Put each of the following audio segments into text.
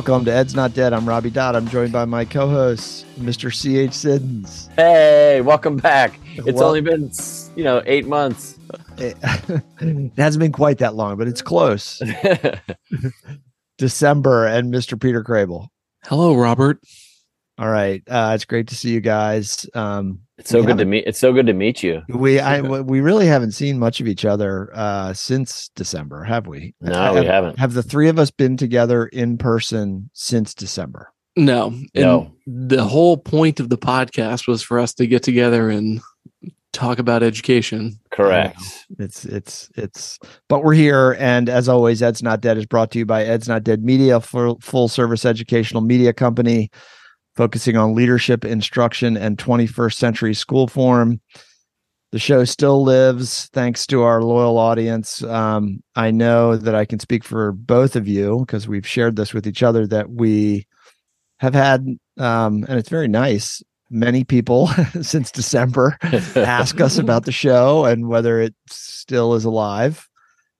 Welcome to Ed's Not Dead. I'm Robbie Dodd. I'm joined by my co-host, Mr. C.H. Siddons. Hey, welcome back. It's Well- only been, you know, eight months. It, it hasn't been quite that long, but it's close. December and Mr. Peter Crable. Hello, Robert. All right, uh, it's great to see you guys. Um, It's so We good to meet. It's so good to meet you. we I, we really haven't seen much of each other uh, since December, have we? No, have, we haven't. Have the three of us been together in person since December? No, and No. The whole point of the podcast was for us to get together and talk about education. Correct. It's it's it's but we're here and as always Ed's Not Dead is brought to you by Ed's Not Dead Media full, full service educational media company focusing on leadership instruction and 21st century school form. The show still lives thanks to our loyal audience. Um, I know that I can speak for both of you because we've shared this with each other that we have had um, and it's very nice many people since December ask us about the show and whether it still is alive.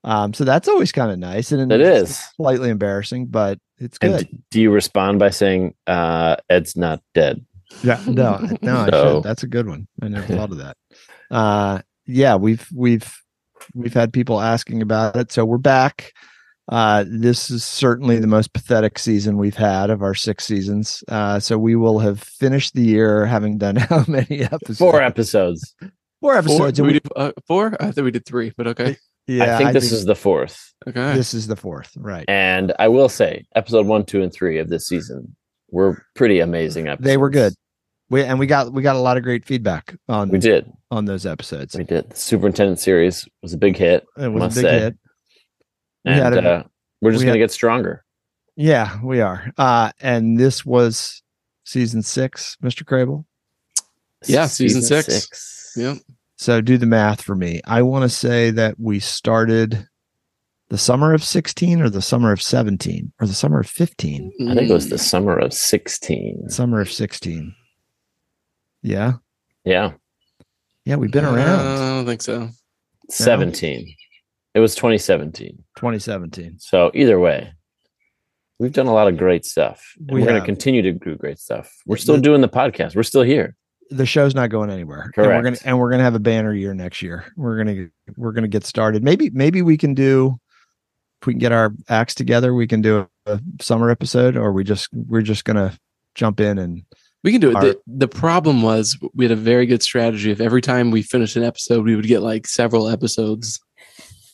Um, so that's always kind of nice, and it's slightly embarrassing, but it's And good. d- do you respond by saying, uh, Ed's not dead? yeah, no, no, I So- should. That's a good one. I never thought of that. Uh, yeah, we've we've we've had people asking about it, so we're back. Uh, this is certainly the most pathetic season we've had of our six seasons. Uh, so we will have finished the year having done how many episodes? Four episodes. Four Four? episodes. Did we we- do uh, four? I thought we did three, but okay. yeah, I think this is the fourth. Okay. this is the fourth, right? And I will say, episode one, two, and three of this season were pretty amazing episodes. They were good. We and we got we got a lot of great feedback on We did. on those episodes. We did. The superintendent series was a big hit. It was must a big say. hit. We and a, uh, we're just we going to had- get stronger. Yeah, we are. Uh and this was season six, Mr. Crable. Yeah, season six. Yep. So do the math for me. I want to say that we started the summer of 16 or the summer of 17 or the summer of 15. I think it was the summer of 16. Summer of 16. Yeah. Yeah. Yeah, we've been Uh, around. I don't think so. 17. It was 2017. 2017. So either way, we've done a lot of great stuff. We we're going to continue to do great stuff. We're still The- doing the podcast. We're still here. the show's not going anywhere. And we're Correct. gonna and we're gonna have a banner year next year. We're gonna we're gonna get started. Maybe maybe we can do if we can get our acts together, we can do a, a summer episode, or we just we're just gonna jump in and We can do it. Our- The, the problem was we had a very good strategy. If every time we finished an episode, we would get like several episodes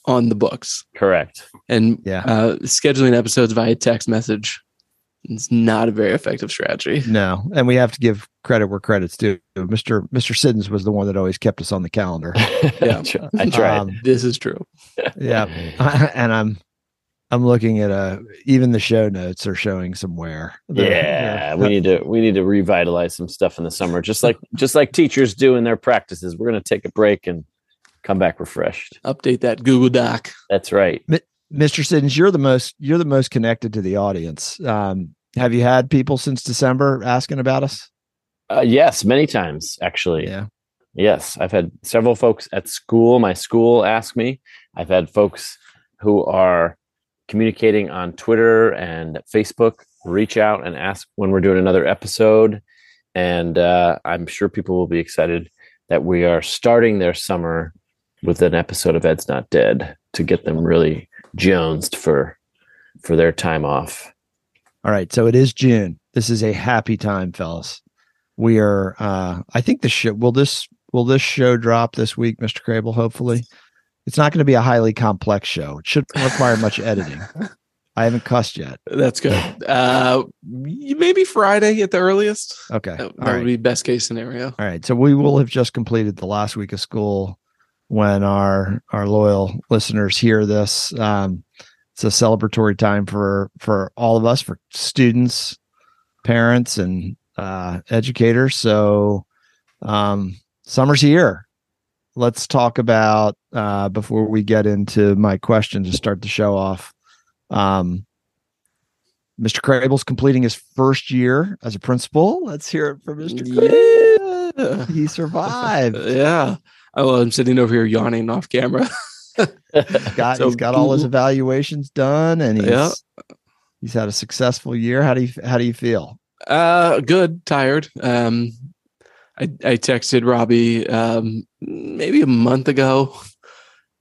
on the books, Correct. and Yeah. uh, scheduling episodes via text message is not a very effective strategy. no. And we have to give credit where credit's due. Mr. Mr. Siddons was the one that always kept us on the calendar. Yeah. I tried. Um, This is true. yeah. and I'm I'm looking at uh even the show notes are showing some wear. They're- yeah, we need to we need to revitalize some stuff in the summer, just like just like teachers do in their practices. We're going to take a break and come back refreshed. Update that Google Doc. That's right. Mr. Siddons, you're the most you're the most connected to the audience. Um, have you had people since December asking about us? Uh, yes, many times actually. Yeah. Yes, I've had several folks at school, my school, ask me. I've had folks who are communicating on Twitter and Facebook reach out and ask when we're doing another episode. And uh, I'm sure people will be excited that we are starting their summer with an episode of Ed's Not Dead to get them really jonesed for for their time off. All right, so it is June. This is a happy time, fellas. We are. uh I think the show will this will this show drop this week, Mr. Crable. Hopefully, it's not going to be a highly complex show. It shouldn't require much editing. I haven't cussed yet. That's good. Uh, maybe Friday at the earliest. Okay, That, that right. would be best case scenario. All right. So we will have just completed the last week of school when our our loyal listeners hear this. Um, it's a celebratory time for for all of us, for students, parents, and uh, educators. So um, summer's here. Let's talk about uh, before we get into my question to start the show off. Um, Mr. Crable's completing his first year as a principal. Let's hear it from Mr. Crable. Yeah. He survived. yeah. Oh, I'm sitting over here yawning off camera. got So he's got all his evaluations done and he's Yeah. He's had a successful year. How do you how do you feel? Uh, good. Tired. Um, I I texted Robbie um maybe a month ago.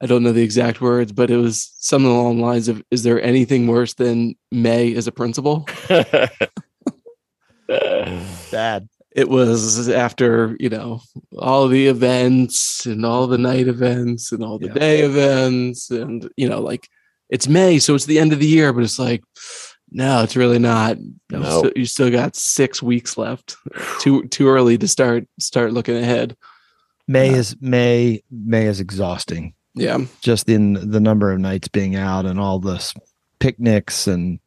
I don't know the exact words, but it was something along the lines of, "Is there anything worse than May as a principal?" Bad. It was after you know all the events and all the night events and all the Yeah. day events, and you know, like it's May, so it's the end of the year, but it's like, no, it's really not. You, No. still, you still got six weeks left. too too early to start start looking ahead. May Yeah. is May May is exhausting. Yeah, Just in the number of nights being out and all the picnics and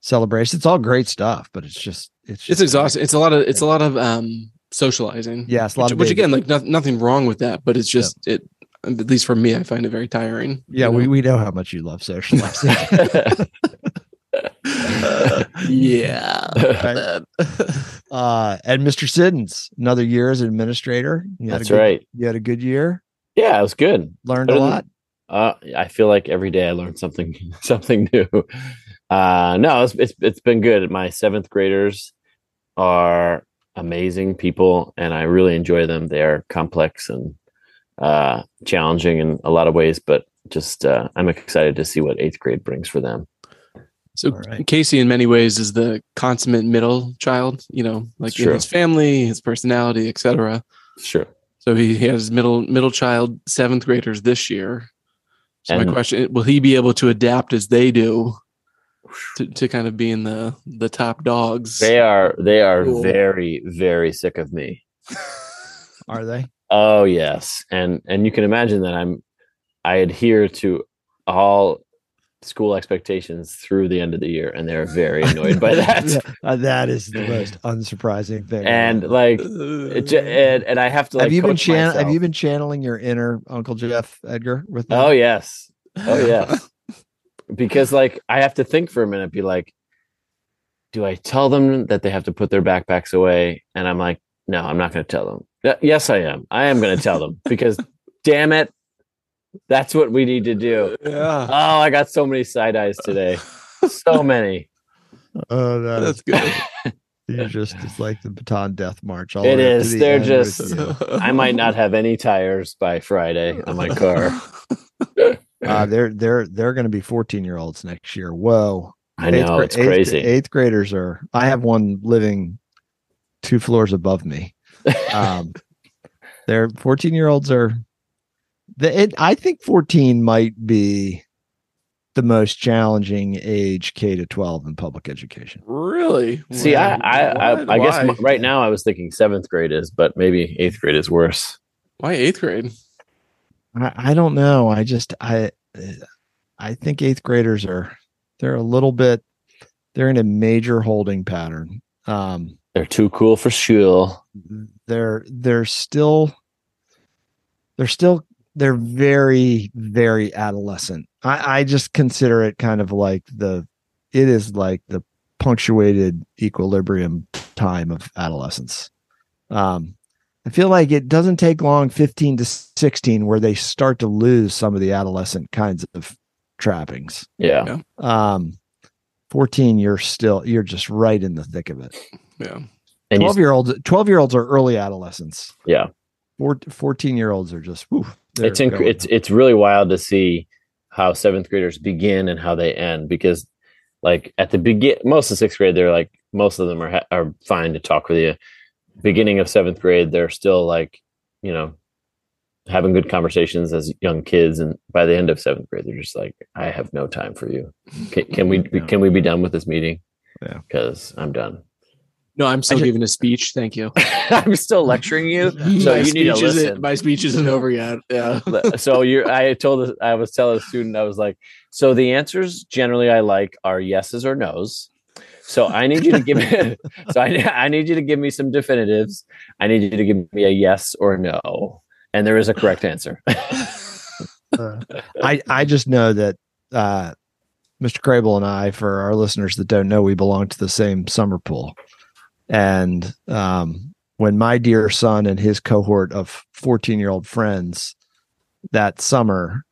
celebrations. It's all great stuff, but it's just it's just it's exhausting. It's a lot of it's a lot of um socializing. Yeah, it's a lot which, of which again, like no, nothing wrong with that, but it's just it. At least for me, I find it very tiring. Yeah, you we, know? we know how much you love socializing. yeah. uh, and Mr. Siddons, another year as administrator. You had That's a good, right. You had a good year. Yeah, it was good. Learned a Better than- lot. Uh, I feel like every day I learn something something new. Uh, no, it's, it's it's been good. My seventh graders are amazing people, and I really enjoy them. They are complex and uh, challenging in a lot of ways, but just uh, I'm excited to see what eighth grade brings for them. So All right. Casey, in many ways, is the consummate middle child. You know, like in his family, his personality, etc. Sure. So he, he has middle middle child seventh graders this year. So my question: Will he be able to adapt as they do to, to kind of being the the top dogs? They are they are Cool. very very sick of me. Are they? Oh yes, and and you can imagine that I'm I adhere to all school expectations through the end of the year, and they're very annoyed by that. Yeah, uh, that is the most unsurprising thing. And like, it, and and I have to like. have you been chan- Have you been channeling your inner Uncle Jeff Edgar with them? Oh yes, oh yes. because like I have to think for a minute, be like, do I tell them that they have to put their backpacks away? And I'm like, no, I'm not going to tell them. Yes, I am. I am going to tell them because, damn it, that's what we need to do. yeah, Oh, I got so many side eyes today. So many. Oh, that that's is, good. you're just it's like the Bataan death march. All It the way up to is. the They're just- I might not have any tires by Friday on my car. Uh, they're they're they're going to be 14 year olds next year. Whoa! I Eighth know gra- it's eighth- crazy. Eighth, graders are. I have one living two floors above me. Um, they're 14 year olds are. The, it, I think 14 might be the most challenging age K to 12 in public education. really? See, I, I, What? I, I guess Why? m- right now I was thinking seventh grade is, but maybe eighth grade is worse. Why eighth grade? I, I don't know. I just I I think eighth graders are they're a little bit they're in a major holding pattern. Um, They're too cool for school. they're they're still they're still they're very very adolescent. I, I just consider it kind of like the it is like the punctuated equilibrium time of adolescence. Um, I feel like it doesn't take long, 15 to 16, where they start to lose some of the adolescent kinds of trappings. Yeah. Um, 14, you're still, you're just right in the thick of it. Yeah. And 12 year olds, 12 year olds are early adolescents. yeah, Four, 14 year olds are just, whew, it's inc- it's it's really wild to see how seventh graders begin and how they end because, like at the begin, most of sixth grade, they're like most of them are ha- are fine to talk with you. Beginning of seventh grade, they're still like, you know, having good conversations as young kids, and by the end of seventh grade, they're just like, I have no time for you. Can, can we Yeah. can we be done with this meeting? Yeah. because I'm done. No, I'm still ju- giving a speech. Thank you. I'm still lecturing you, so my you need to speech isn't listen. my speech isn't over yet. Yeah. so you I told I was telling a student I was like, so the answers generally I like are yeses or nos. So I need you to give me so I, I need you to give me some definitives. I need you to give me a yes or no. And there is a correct answer. Uh, I I just know that uh, Mr. Crable and I, for our listeners that don't know, we belong to the same summer pool. And um, when my dear son and his cohort of 14 year old friends that summer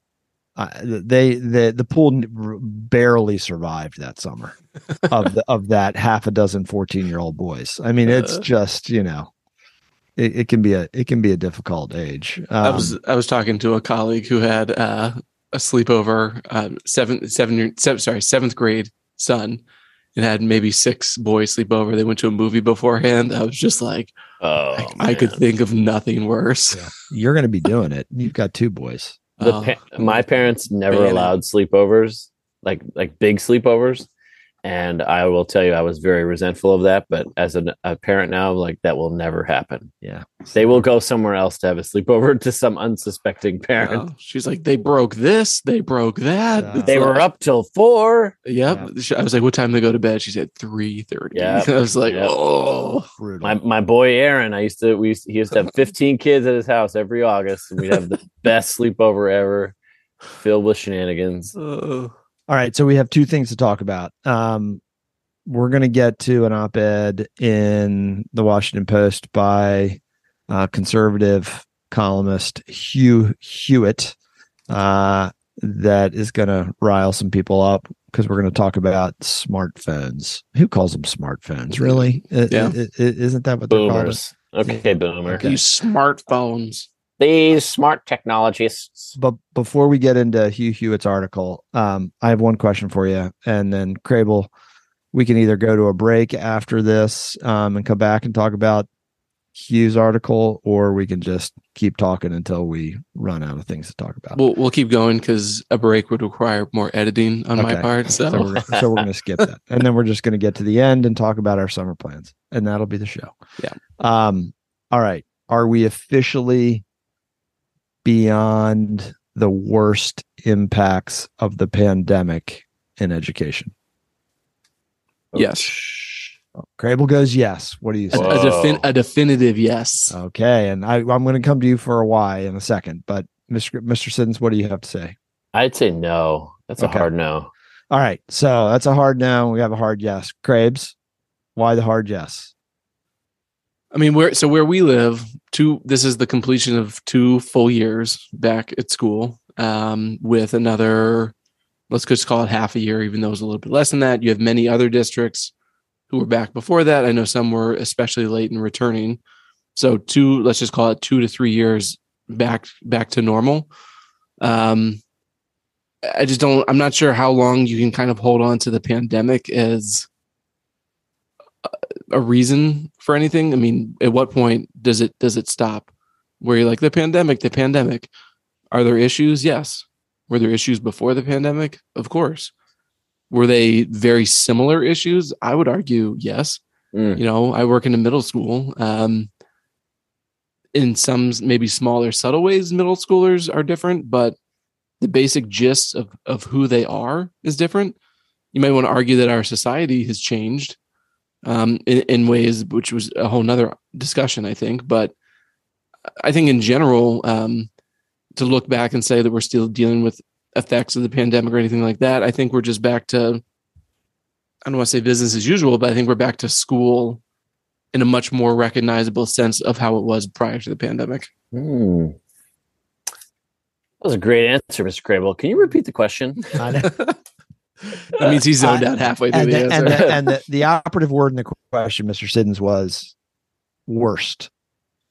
uh, they the the pool barely survived that summer of the, of that half a dozen 14 year old boys. I mean, it's Uh. just you know, it, it can be a it can be a difficult age. I Um, was I was talking to a colleague who had uh, a sleepover, uh, seven seven seven, sorry seventh grade son, and had maybe six boys sleep over. They went to a movie beforehand. I was just like, Oh, I, I could think of nothing worse. you're going to be doing it. You've got two boys. The Oh, pa- my parents never ban it. allowed sleepovers, like like big sleepovers, and I will tell you, I was very resentful of that. But as a, a parent now, like that will never happen. Yeah, They will go somewhere else to have a sleepover to some unsuspecting parent. Oh, she's like, they broke this, they broke that. Yeah. It's They were up till four. Yep. She- I was like, what time they go to bed? She said three thirty. Yeah. I was like, Yeah. oh, brutal. My my boy Aaron, I used to we used, he used to have 15 kids at his house every August, and we'd have the best sleepover ever, filled with shenanigans. oh. All right, so we have two things to talk about. Um, we're going to get to an op-ed in the Washington Post by uh, conservative columnist Hugh Hewitt uh, that is going to rile some people up because we're going to talk about smartphones. Who calls them smartphones? Really? Yeah. I- I- isn't that what they're called? Okay, boomer. Okay. These smartphones. These smart technologists. But before we get into Hugh Hewitt's article, um, I have one question for you, and then Crable, we can either go to a break after this um, and come back and talk about Hugh's article, or we can just keep talking until we run out of things to talk about. We'll we'll keep going because a break would require more editing on my part. So, so we're, so we're going to skip that, and then we're just going to get to the end and talk about our summer plans, and that'll be the show. Yeah. Um. All right. Are we officially beyond the worst impacts of the pandemic in education? yes, Crable goes yes. What do you say? a, Whoa. defin- a definitive yes. Okay, and I, I'm going to come to you for a why in a second, but Mr. Mr. Siddons, what do you have to say? I'd say no. That's Okay. a hard no. All right, so that's a hard no. We have a hard yes. Crabes, why the hard yes? I mean, where so where we live, two. This is the completion of two full years back at school, um, with another. Let's just call it half a year, even though it's a little bit less than that. You have many other districts who were back before that. I know some were especially late in returning. So two, let's just call it two to three years back back to normal. Um, I just don't. I'm not sure how long you can kind of hold on to the pandemic as a reason for anything. I mean, at what point does it does it stop? Where you're like the pandemic, the pandemic. Are there issues? Yes. Were there issues before the pandemic? Of course. Were they very similar issues? I would argue yes. Mm. You know, I work in a middle school. Um, in some maybe smaller, subtle ways, middle schoolers are different, but the basic gist of of who they are is different. You might want to argue that our society has changed um, in, in ways which was a whole nother discussion, I think. But I think in general, um, to look back and say that we're still dealing with effects of the pandemic or anything like that, I think we're just back to I don't want to say business as usual, but I think we're back to school in a much more recognizable sense of how it was prior to the pandemic. Hmm. That was a great answer, Mr. Crable. Can you repeat the question? I. That means he's zoned Uh, out halfway through and the, the, answer. and, the, and the, the operative word in the question, Mr. Siddons, was worst.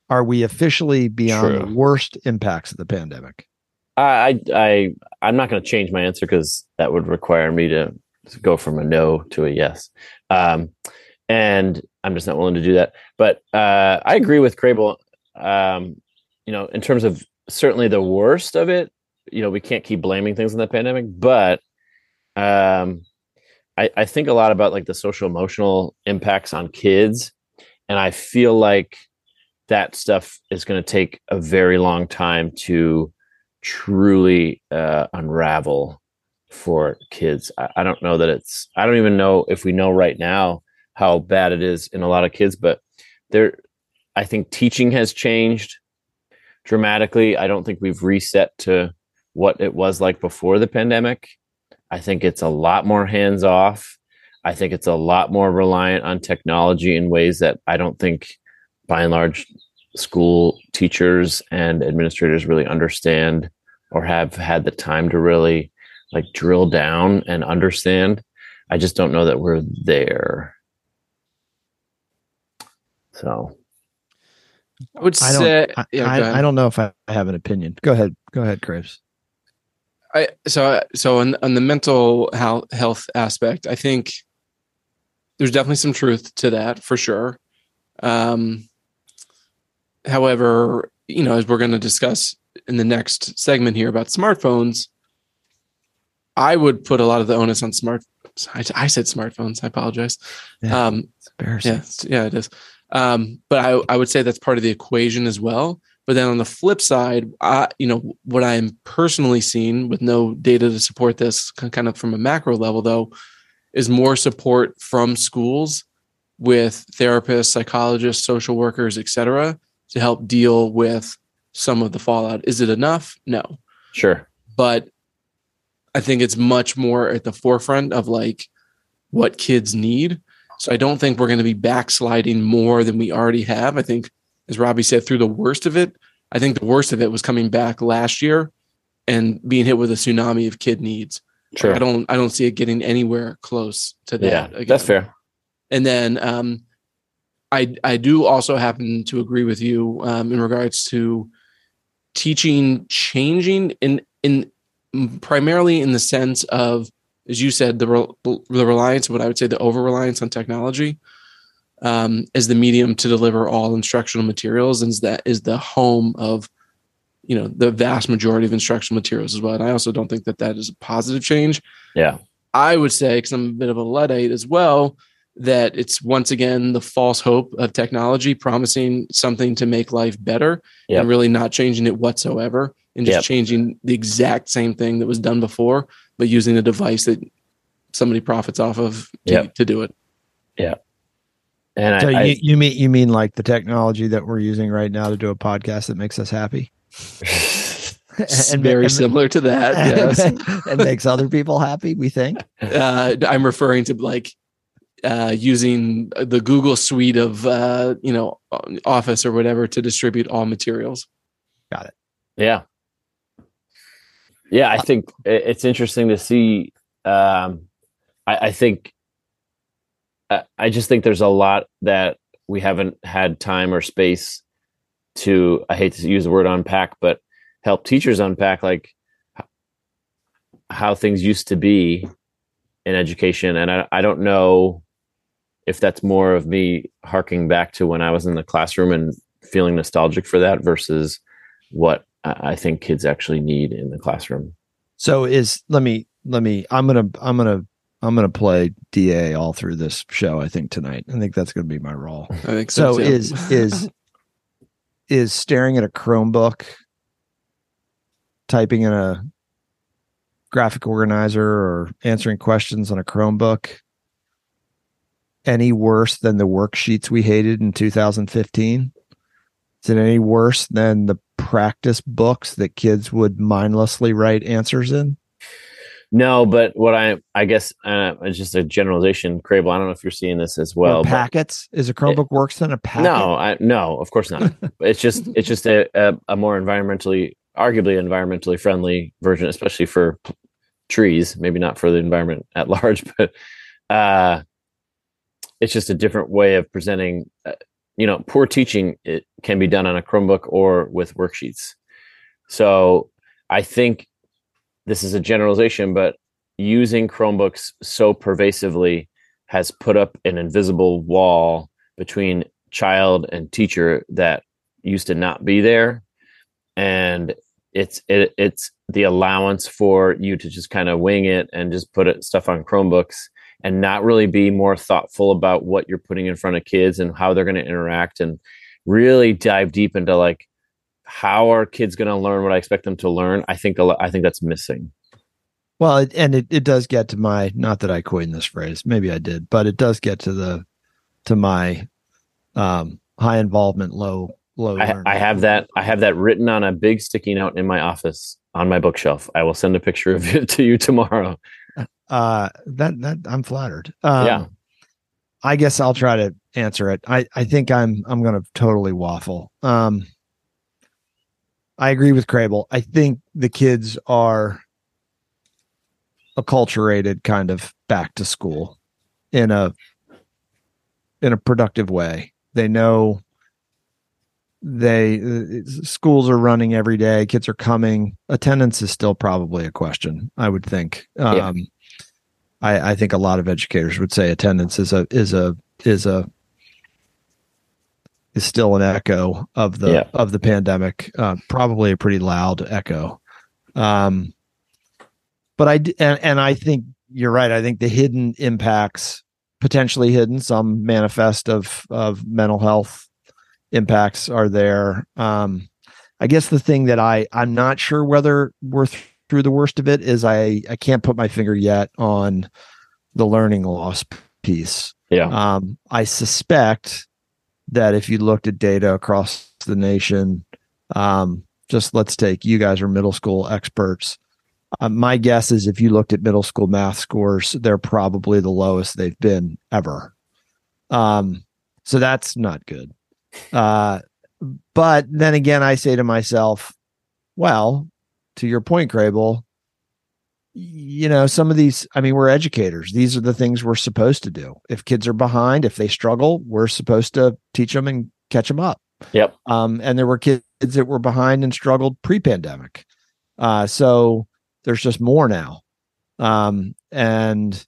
Are we officially beyond True. the worst impacts of the pandemic? I I, I I'm not going to change my answer because that would require me to, to go from a no to a yes. Um, and I'm just not willing to do that. But uh, I agree with Crable. Um, you know, in terms of certainly the worst of it, you know, we can't keep blaming things on the pandemic, but um, I, I think a lot about like the social emotional impacts on kids, and I feel like that stuff is going to take a very long time to truly uh, unravel for kids. I, I don't know that it's. I don't even know if we know right now how bad it is in a lot of kids, but there. I think teaching has changed dramatically. I don't think we've reset to what it was like before the pandemic. I think it's a lot more hands off. I think it's a lot more reliant on technology in ways that I don't think, by and large, school teachers and administrators really understand or have had the time to really like drill down and understand. I just don't know that we're there. So I would I don't. say, I, yeah, I. I don't know if I have an opinion. Go ahead. Go ahead, Graves. I so so on, on the mental health health aspect, I think there's definitely some truth to that for sure. Um, however, you know, as we're going to discuss in the next segment here about smartphones, I would put a lot of the onus on smart. I, I said smartphones. I apologize. Yeah. Um, It's embarrassing. yeah, yeah, it is. Um, but I, I would say that's part of the equation as well. But then on the flip side, I, you know, what I'm personally seeing with no data to support this, kind of from a macro level, though, is more support from schools with therapists, psychologists, social workers, et cetera, to help deal with some of the fallout. Is it enough? No sure. but I think it's much more at the forefront of like what kids need. So I don't think we're going to be backsliding more than we already have. I think, as Robbie said, through the worst of it, I think the worst of it was coming back last year and being hit with a tsunami of kid needs. Sure. I don't, I don't see it getting anywhere close to that. yeah, again. that's fair. And then um, I I do also happen to agree with you um, in regards to teaching changing in in primarily in the sense of as you said the rel- the reliance what I would say the over reliance on technology um, as the medium to deliver all instructional materials and that is the home of you know the vast majority of instructional materials as well. And I also don't think that that is a positive change. Yeah. I would say, because I'm a bit of a Luddite as well, that it's once again the false hope of technology promising something to make life better Yep. and really not changing it whatsoever and just Yep. changing the exact same thing that was done before, but using a device that somebody profits off of to, Yep. to do it. And So I, you, you mean you mean like the technology that we're using right now to do a podcast that makes us happy? And- very and- similar to that. Yes. and makes other people happy, we think. uh, I'm referring to like uh, using the Google suite of uh, you know Office or whatever to distribute all materials. Got it. Yeah. Yeah, I think it's interesting to see. Um, I, I think, I, just think there's a lot that we haven't had time or space to, I hate to use the word unpack, but help teachers unpack like how things used to be in education. And I, I don't know if that's more of me harking back to when I was in the classroom and feeling nostalgic for that versus what I think kids actually need in the classroom. So is let me let me I'm gonna I'm gonna I'm gonna play DA all through this show, I think, tonight. I think that's gonna be my role. I think so. So is is is staring at a Chromebook, typing in a graphic organizer or answering questions on a Chromebook any worse than the worksheets we hated in 2015? Is it any worse than the practice books that kids would mindlessly write answers in? No, but what I I guess uh, it's just a generalization, Crable. I don't know if you're seeing this as well. or packets? Is a Chromebook worse than a packet? no, I, no, of course not. it's just it's just a, a a more environmentally, arguably environmentally friendly version, especially for p- trees. Maybe not for the environment at large, but uh, it's just a different way of presenting. Uh, you know, poor teaching it can be done on a Chromebook or with worksheets. So I think this is a generalization, but using Chromebooks so pervasively has put up an invisible wall between child and teacher that used to not be there. And it's it, it's the allowance for you to just kind of wing it and just put it, stuff on chromebooks and not really be more thoughtful about what you're putting in front of kids and how they're going to interact and really dive deep into like how are kids going to learn what i expect them to learn i think a i think that's missing Well, it, and it, it does get to my not that I coined this phrase, maybe I did, but it does get to the to my um high involvement, low low. I. I have that i have that written on a big sticky note in my office on my bookshelf i will send a picture of it to you tomorrow Uh, that that I'm flattered. Um, Yeah. I guess I'll try to answer it. I I think I'm I'm going to totally waffle. Um, I agree with Crable. I think the kids are acculturated kind of back to school in a in a productive way. They know they uh, schools are running every day kids are coming attendance is still probably a question i would think um Yeah. i i think a lot of educators would say attendance is a is a is a is still an echo of the Yeah. of the pandemic uh, probably a pretty loud echo um but I and, and i think you're right i think the hidden impacts potentially hidden some manifest of of mental health impacts are there. Um, I guess the thing that I I'm not sure whether we're th- through the worst of it is I I can't put my finger yet on the learning loss piece. Yeah. Um, I suspect that if you looked at data across the nation, um, just let's take you guys are middle school experts. Uh, my guess is if you looked at middle school math scores, they're probably the lowest they've been ever. Um, so that's not good. Uh, but then again, I say to myself, well, to your point, Crable, you know, some of these, I mean, we're educators. These are the things we're supposed to do. If kids are behind, if they struggle, we're supposed to teach them and catch them up. Yep. Um, and there were kids that were behind and struggled pre-pandemic. Uh, so there's just more now. Um, and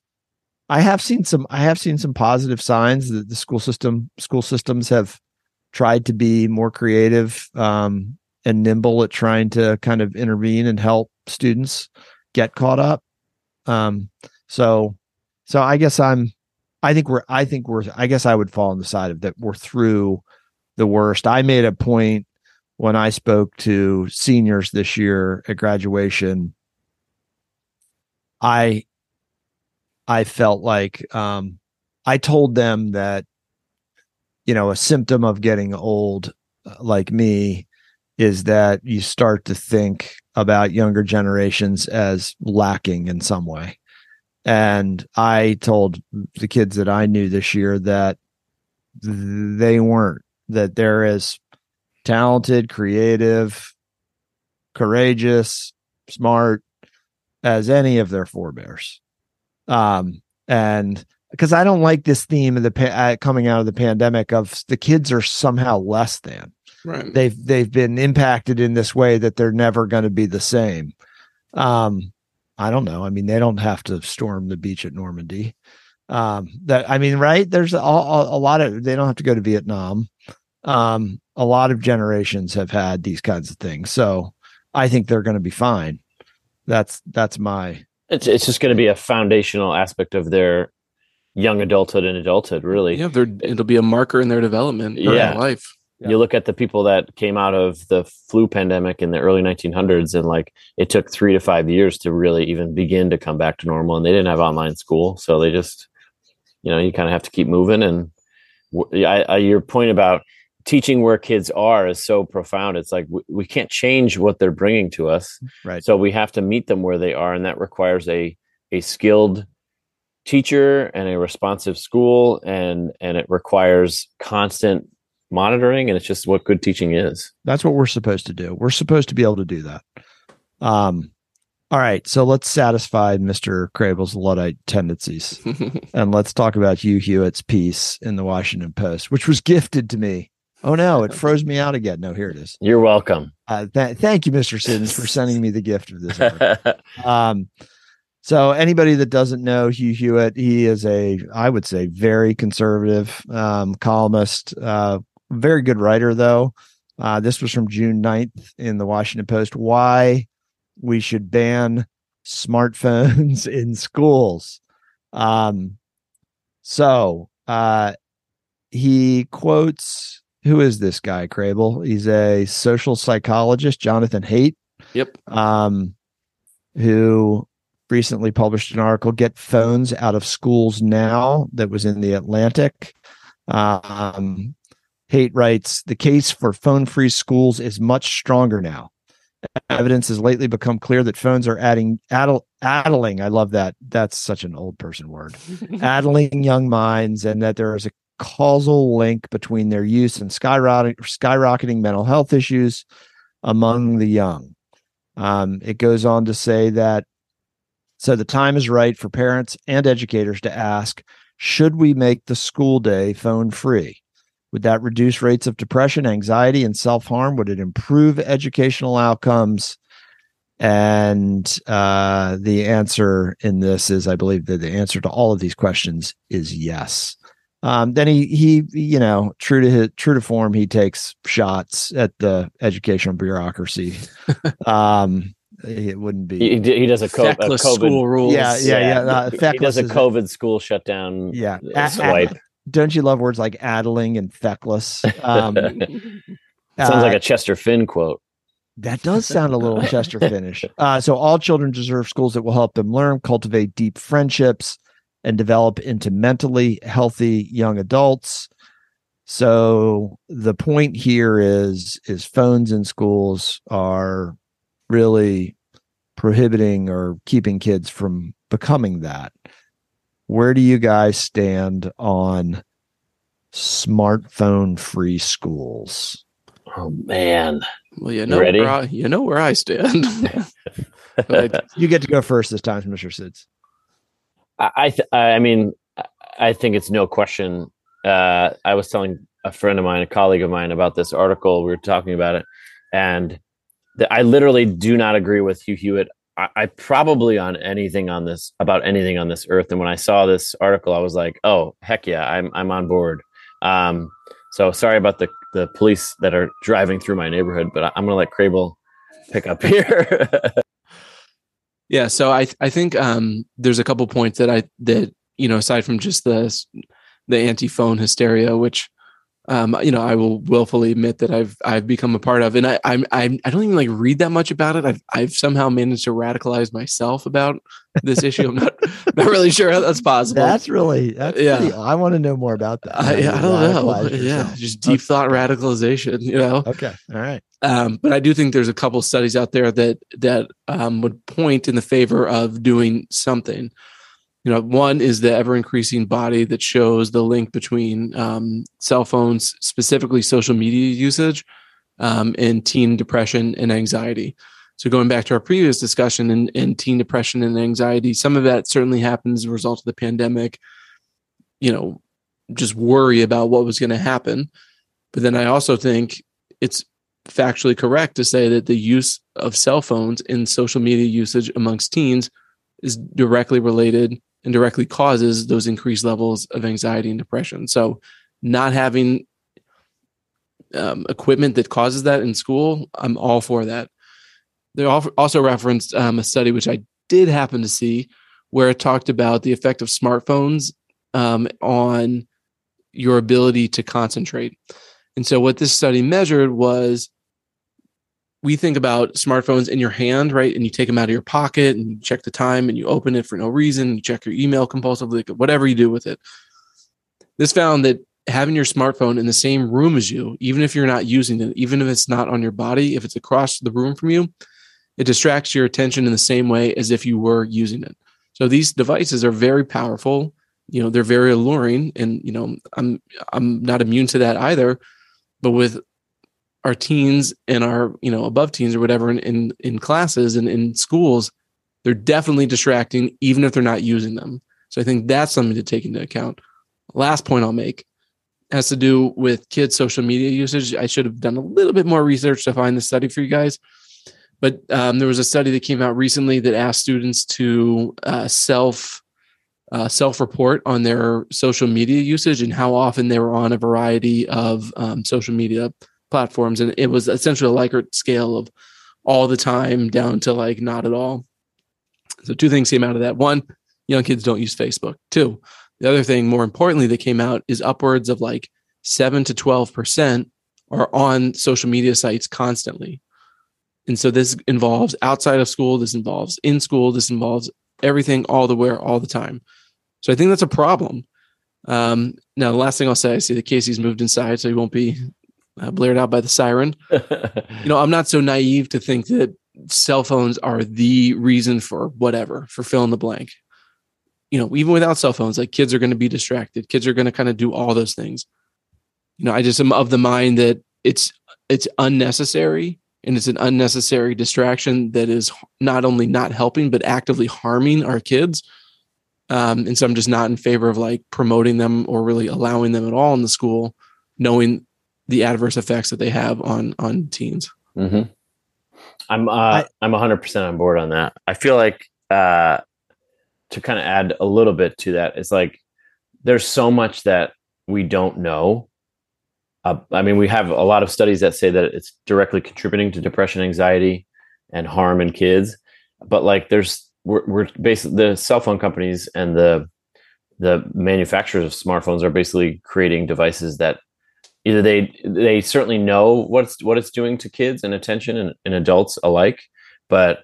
I have seen some I have seen some positive signs that the school system school systems have tried to be more creative um, and nimble at trying to kind of intervene and help students get caught up. Um, so so I guess I'm I think we're I think we're I guess I would fall on the side of that we're through the worst. I made a point when I spoke to seniors this year at graduation. I I felt like um, I told them that you know a symptom of getting old, uh, like me, is that you start to think about younger generations as lacking in some way. And I told the kids that I knew this year that they weren't, that they're as talented, creative, courageous, smart as any of their forebears. Um, and because I don't like this theme of the pa- uh, coming out of the pandemic of the kids are somehow less than Right. they've they've been impacted in this way that they're never going to be the same. Um, I don't know. I mean, they don't have to storm the beach at Normandy. Um, that I mean, right? There's a, a, a lot of they don't have to go to Vietnam. Um, a lot of generations have had these kinds of things, so I think they're going to be fine. That's that's my It's it's just going to be a foundational aspect of their young adulthood and adulthood, really. Yeah, they're, it'll be a marker in their development. in Yeah. life. Yeah. You look at the people that came out of the flu pandemic in the early 1900s, and like it took three to five years to really even begin to come back to normal. And they didn't have online school, so they just, you know, you kind of have to keep moving. And I, I, your point about teaching where kids are is so profound. It's like we, we can't change what they're bringing to us, right. so we have to meet them where they are, and that requires a a skilled teacher and a responsive school, and and it requires constant monitoring, and it's just what good teaching is. That's what we're supposed to do. We're supposed to be able to do that. Um, all right. So let's satisfy Mr. Crable's Luddite tendencies and let's talk about Hugh Hewitt's piece in the Washington Post, which was gifted to me. Oh no, it froze me out again. No, here it is. You're welcome. Uh, th- thank you, Mr. Siddons, for sending me the gift of this. Um, so anybody that doesn't know Hugh Hewitt, he is a, I would say, very conservative um, columnist, uh, very good writer though. Uh, this was from June 9th in the Washington Post. Why we should ban smartphones in schools. Um, so uh, he quotes who is this guy, Crable? He's a social psychologist, Jonathan Haidt yep. um, who recently published an article "Get Phones Out of Schools Now" that was in the Atlantic. Um, Haidt writes, "The case for phone-free schools is much stronger now. Evidence has lately become clear that phones are adding addle, addling. I love that. That's such an old person word. addling young minds, and that there is a causal link between their use and skyrocketing, skyrocketing mental health issues." among the young. Um, it goes on to say that so the time is right for parents and educators to ask should we make the school day phone free? Would that reduce rates of depression, anxiety, and self harm? Would it improve educational outcomes? And uh, the answer in this is, I believe that the answer to all of these questions is yes. Um, then he he you know true to his true to form he takes shots at the educational bureaucracy. um, it wouldn't be. He, he does a, co- a Feckless COVID. school rules. Yeah, yeah, yeah. Uh, he does a COVID school shutdown. Yeah, A- a- swipe. Don't you love words like addling and feckless? Um, Sounds uh, like a Chester Finn quote. That does sound a little Chester Finn-ish. Uh, so all children deserve schools that will help them learn, cultivate deep friendships, and develop into mentally healthy young adults. So the point here is is phones in schools are really prohibiting or keeping kids from becoming that. Where do you guys stand on smartphone free schools? Oh man. Well, you know, ready? Where I, you know where I stand. But You get to go first this time, Mr. Sids. I I, th- I mean I- I think it's no question. Uh, I was telling a friend of mine, a colleague of mine, about this article. We were talking about it, and the, I literally do not agree with Hugh Hewitt. I, I probably on anything on this about anything on this earth. And when I saw this article, I was like, "Oh heck yeah, I'm I'm on board." Um, so sorry about the the police that are driving through my neighborhood, but I, I'm to let Crable pick up here. Yeah, so I I think um, there's a couple points that I that you know aside from just the the anti phone hysteria, which um, you know I will willfully admit that I've I've become a part of, and I I'm, I'm don't even like read that much about it. I've I've somehow managed to radicalize myself about this issue. I'm not not really sure how that's possible. That's really that's Yeah. pretty, I want to know more about that. I, I don't know. Radicalize Yeah, just deep thought radicalization. You know. Okay. All right. Um, but I do think there's a couple studies out there that that um, would point in the favor of doing something. You know, one is the ever increasing body that shows the link between um, cell phones, specifically social media usage, um, and teen depression and anxiety. So going back to our previous discussion in teen depression and anxiety, some of that certainly happens as a result of the pandemic. You know, just worry about what was going to happen. But then I also think it's factually correct to say that the use of cell phones and social media usage amongst teens is directly related and directly causes those increased levels of anxiety and depression. So, not having um, equipment that causes that in school, I'm all for that. They also referenced um, a study which I did happen to see where it talked about the effect of smartphones um, on your ability to concentrate. And so, what this study measured was we think about smartphones in your hand, right? And you take them out of your pocket and you check the time and you open it for no reason. You check your email compulsively, whatever you do with it. This found that having your smartphone in the same room as you, even if you're not using it, even if it's not on your body, if it's across the room from you, it distracts your attention in the same way as if you were using it. So these devices are very powerful. You know, they're very alluring, and you know, I'm I'm not immune to that either. But with our teens and our you know above teens or whatever in in, in classes and in schools, they're definitely distracting, even if they're not using them. So I think that's something to take into account. Last point I'll make has to do with kids' social media usage. I should have done a little bit more research to find the study for you guys. But um, there was a study that came out recently that asked students to uh, self uh, self report on their social media usage and how often they were on a variety of um, social media platforms, and it was essentially a Likert scale of all the time down to like not at all. So two things came out of that. One, young kids don't use Facebook. Two, the other thing, more importantly, that came out is upwards of like seven to twelve percent are on social media sites constantly. And so this involves outside of school, this involves in school, this involves everything all the where all the time. So I think that's a problem. Um, now, the last thing I'll say, I see that Casey's moved inside, so he won't be uh, blared out by the siren. You know, I'm not so naive to think that cell phones are the reason for whatever, for fill in the blank. You know, even without cell phones, like kids are going to be distracted. Kids are going to kind of do all those things. You know, I just am of the mind that it's it's unnecessary and it's an unnecessary distraction that is not only not helping but actively harming our kids um, and so i'm just not in favor of like promoting them or really allowing them at all in the school knowing the adverse effects that they have on on teens hmm I'm uh, I- I'm 100 percent on board on that. I feel like uh, to kind of add a little bit to that, it's like there's so much that we don't know. Uh, I mean, we have a lot of studies that say that it's directly contributing to depression, anxiety, and harm in kids. But like, there's we're, we're basically the cell phone companies and the the manufacturers of smartphones are basically creating devices that either they they certainly know what's what it's doing to kids and attention and, and adults alike, but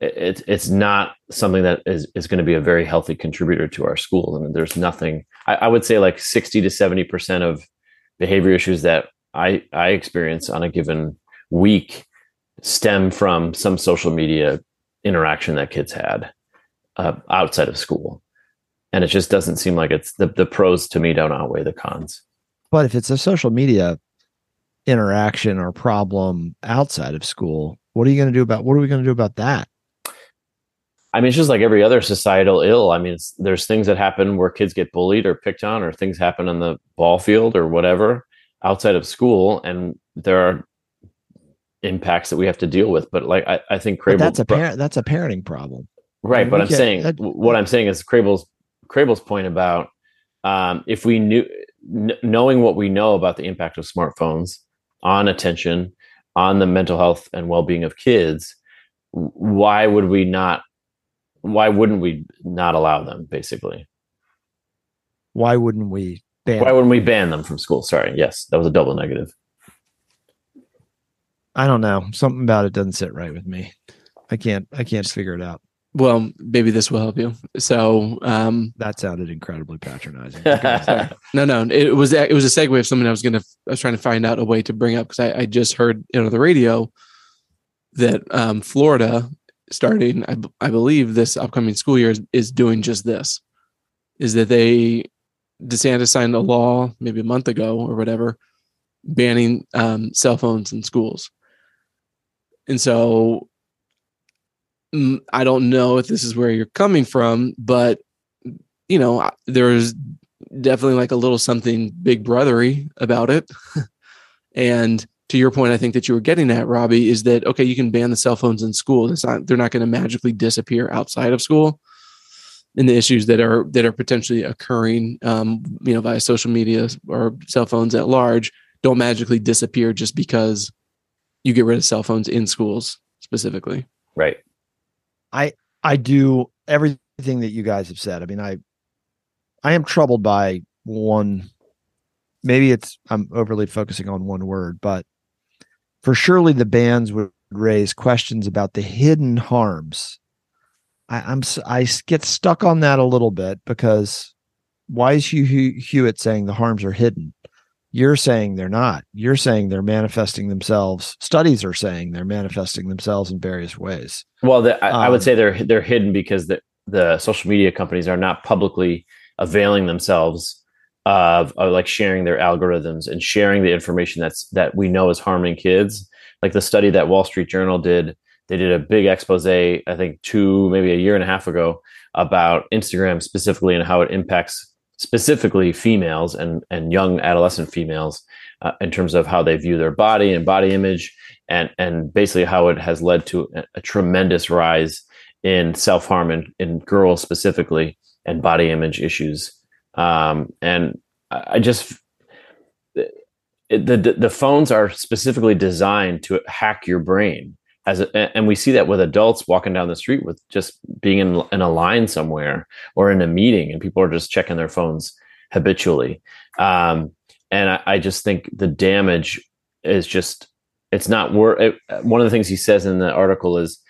it's it's not something that is, is going to be a very healthy contributor to our schools. I mean, there's nothing. I, I would say like 60 to 70 percent of behavior issues that I I experience on a given week stem from some social media interaction that kids had uh, outside of school, and it just doesn't seem like it's the the pros to me don't outweigh the cons. But if it's a social media interaction or problem outside of school, what are you going to do about what are we going to do about that? I mean, it's just like every other societal ill. I mean, it's, there's things that happen where kids get bullied or picked on, or things happen on the ball field or whatever outside of school, and there are impacts that we have to deal with. But like, I, I think But Crable, that's a parent that's a parenting problem. right? mean, But I'm get- saying that- what I'm saying is Crable's Crable's point about um, if we knew kn- knowing what we know about the impact of smartphones on attention, on the mental health and well being of kids, why would we not? Why wouldn't we not allow them? Basically, Why wouldn't we ban? why wouldn't we ban them from school? Sorry, yes, that was a double negative. I don't know. Something about it doesn't sit right with me. I can't. I can't figure it out. Well maybe this will help you so um That sounded incredibly patronizing. Sorry. no no it was it was a segue of something i was gonna i was trying to find out a way to bring up because I, I just heard you know the radio that um florida starting I, b- I believe this upcoming school year is, is doing just this is that they desantis signed a law maybe a month ago or whatever banning um, cell phones in schools and so i don't know if this is where you're coming from but you know there's definitely like a little something big brothery about it. And to your point i think that you were getting at robbie is that okay you can ban the cell phones in school. It's not they're not going to magically disappear outside of school. And the issues that are that are potentially occurring um, you know via social media or cell phones at large don't magically disappear just because you get rid of cell phones in schools specifically. Right. I I do everything that you guys have said. I mean, I I am troubled by one maybe it's I'm overly focusing on one word, but for surely the bans would raise questions about the hidden harms. I, I'm I get stuck on that a little bit because why is Hugh Hewitt saying the harms are hidden? You're saying they're not. You're saying they're manifesting themselves. Studies are saying they're manifesting themselves in various ways. Well, the, I, I would Um, say they're they're hidden because the the social media companies are not publicly availing themselves of, of like sharing their algorithms and sharing the information that's that we know is harming kids. Like the study that Wall Street Journal did, they did a big expose, I think two maybe a year and a half ago, about Instagram specifically and how it impacts specifically females and and young adolescent females uh, in terms of how they view their body and body image and and basically how it has led to a, a tremendous rise in self harm in, in girls specifically and body image issues. Um, and I just the the phones are specifically designed to hack your brain. As a, and we see that with adults walking down the street with just being in in a line somewhere or in a meeting, and people are just checking their phones habitually. Um, and I, I just think the damage is just it's not worth it, one of the things he says in the article is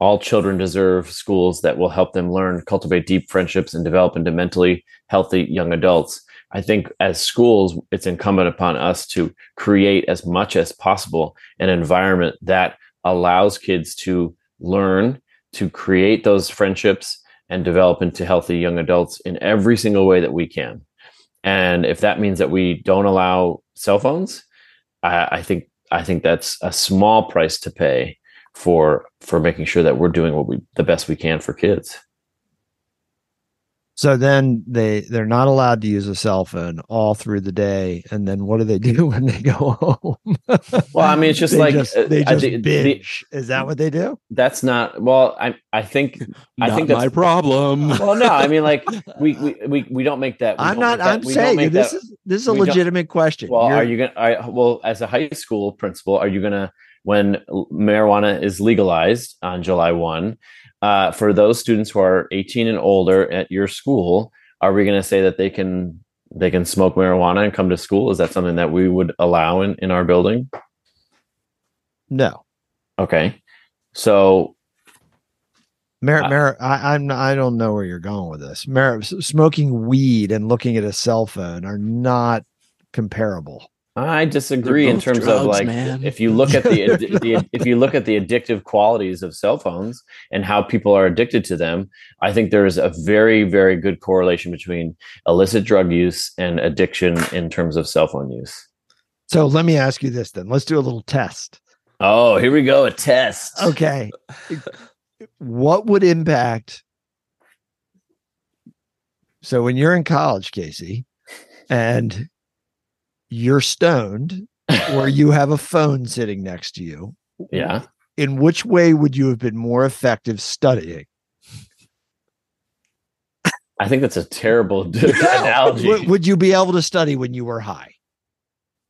all children deserve schools that will help them learn cultivate deep friendships and develop into mentally healthy young adults i think as schools it's incumbent upon us to create as much as possible an environment that allows kids to learn to create those friendships and develop into healthy young adults in every single way that we can and if that means that we don't allow cell phones I, I think I think that's a small price to pay for for making sure that we're doing what we the best we can for kids. So then they they're not allowed to use a cell phone all through the day, and then what do they do when they go home? Well, I mean, it's just They like just, uh, they I just thi- the- binge. Is that what they do? that's not well. I I think I Not think my problem. well. No, I mean like we we we, we don't make that. we I'm don't that- I'm saying this that- is this is a legitimate question. Well, You're- are you gonna? Are, well, as a high school principal, are you gonna when marijuana is legalized on July one, uh, for those students who are 18 and older at your school, are we gonna say that they can they can smoke marijuana and come to school? Is that something that we would allow in in our building? no? Okay, so Mar- Uh, Mar- I, I'm. I don't know where you're going with this. Mar- smoking weed and looking at a cell phone are not comparable. I disagree in terms of like man. if you look at the, the if you look at the addictive qualities of cell phones and how people are addicted to them, I think there is a very very good correlation between illicit drug use and addiction in terms of cell phone use. So let me ask you this then. Let's do a little test. Oh, here we go, a test. Okay. what would impact? So when you're in college, Casey, and you're stoned or you have a phone sitting next to you, Yeah. in which way would you have been more effective studying? I think that's a terrible analogy. Would, would you be able to study when you were high?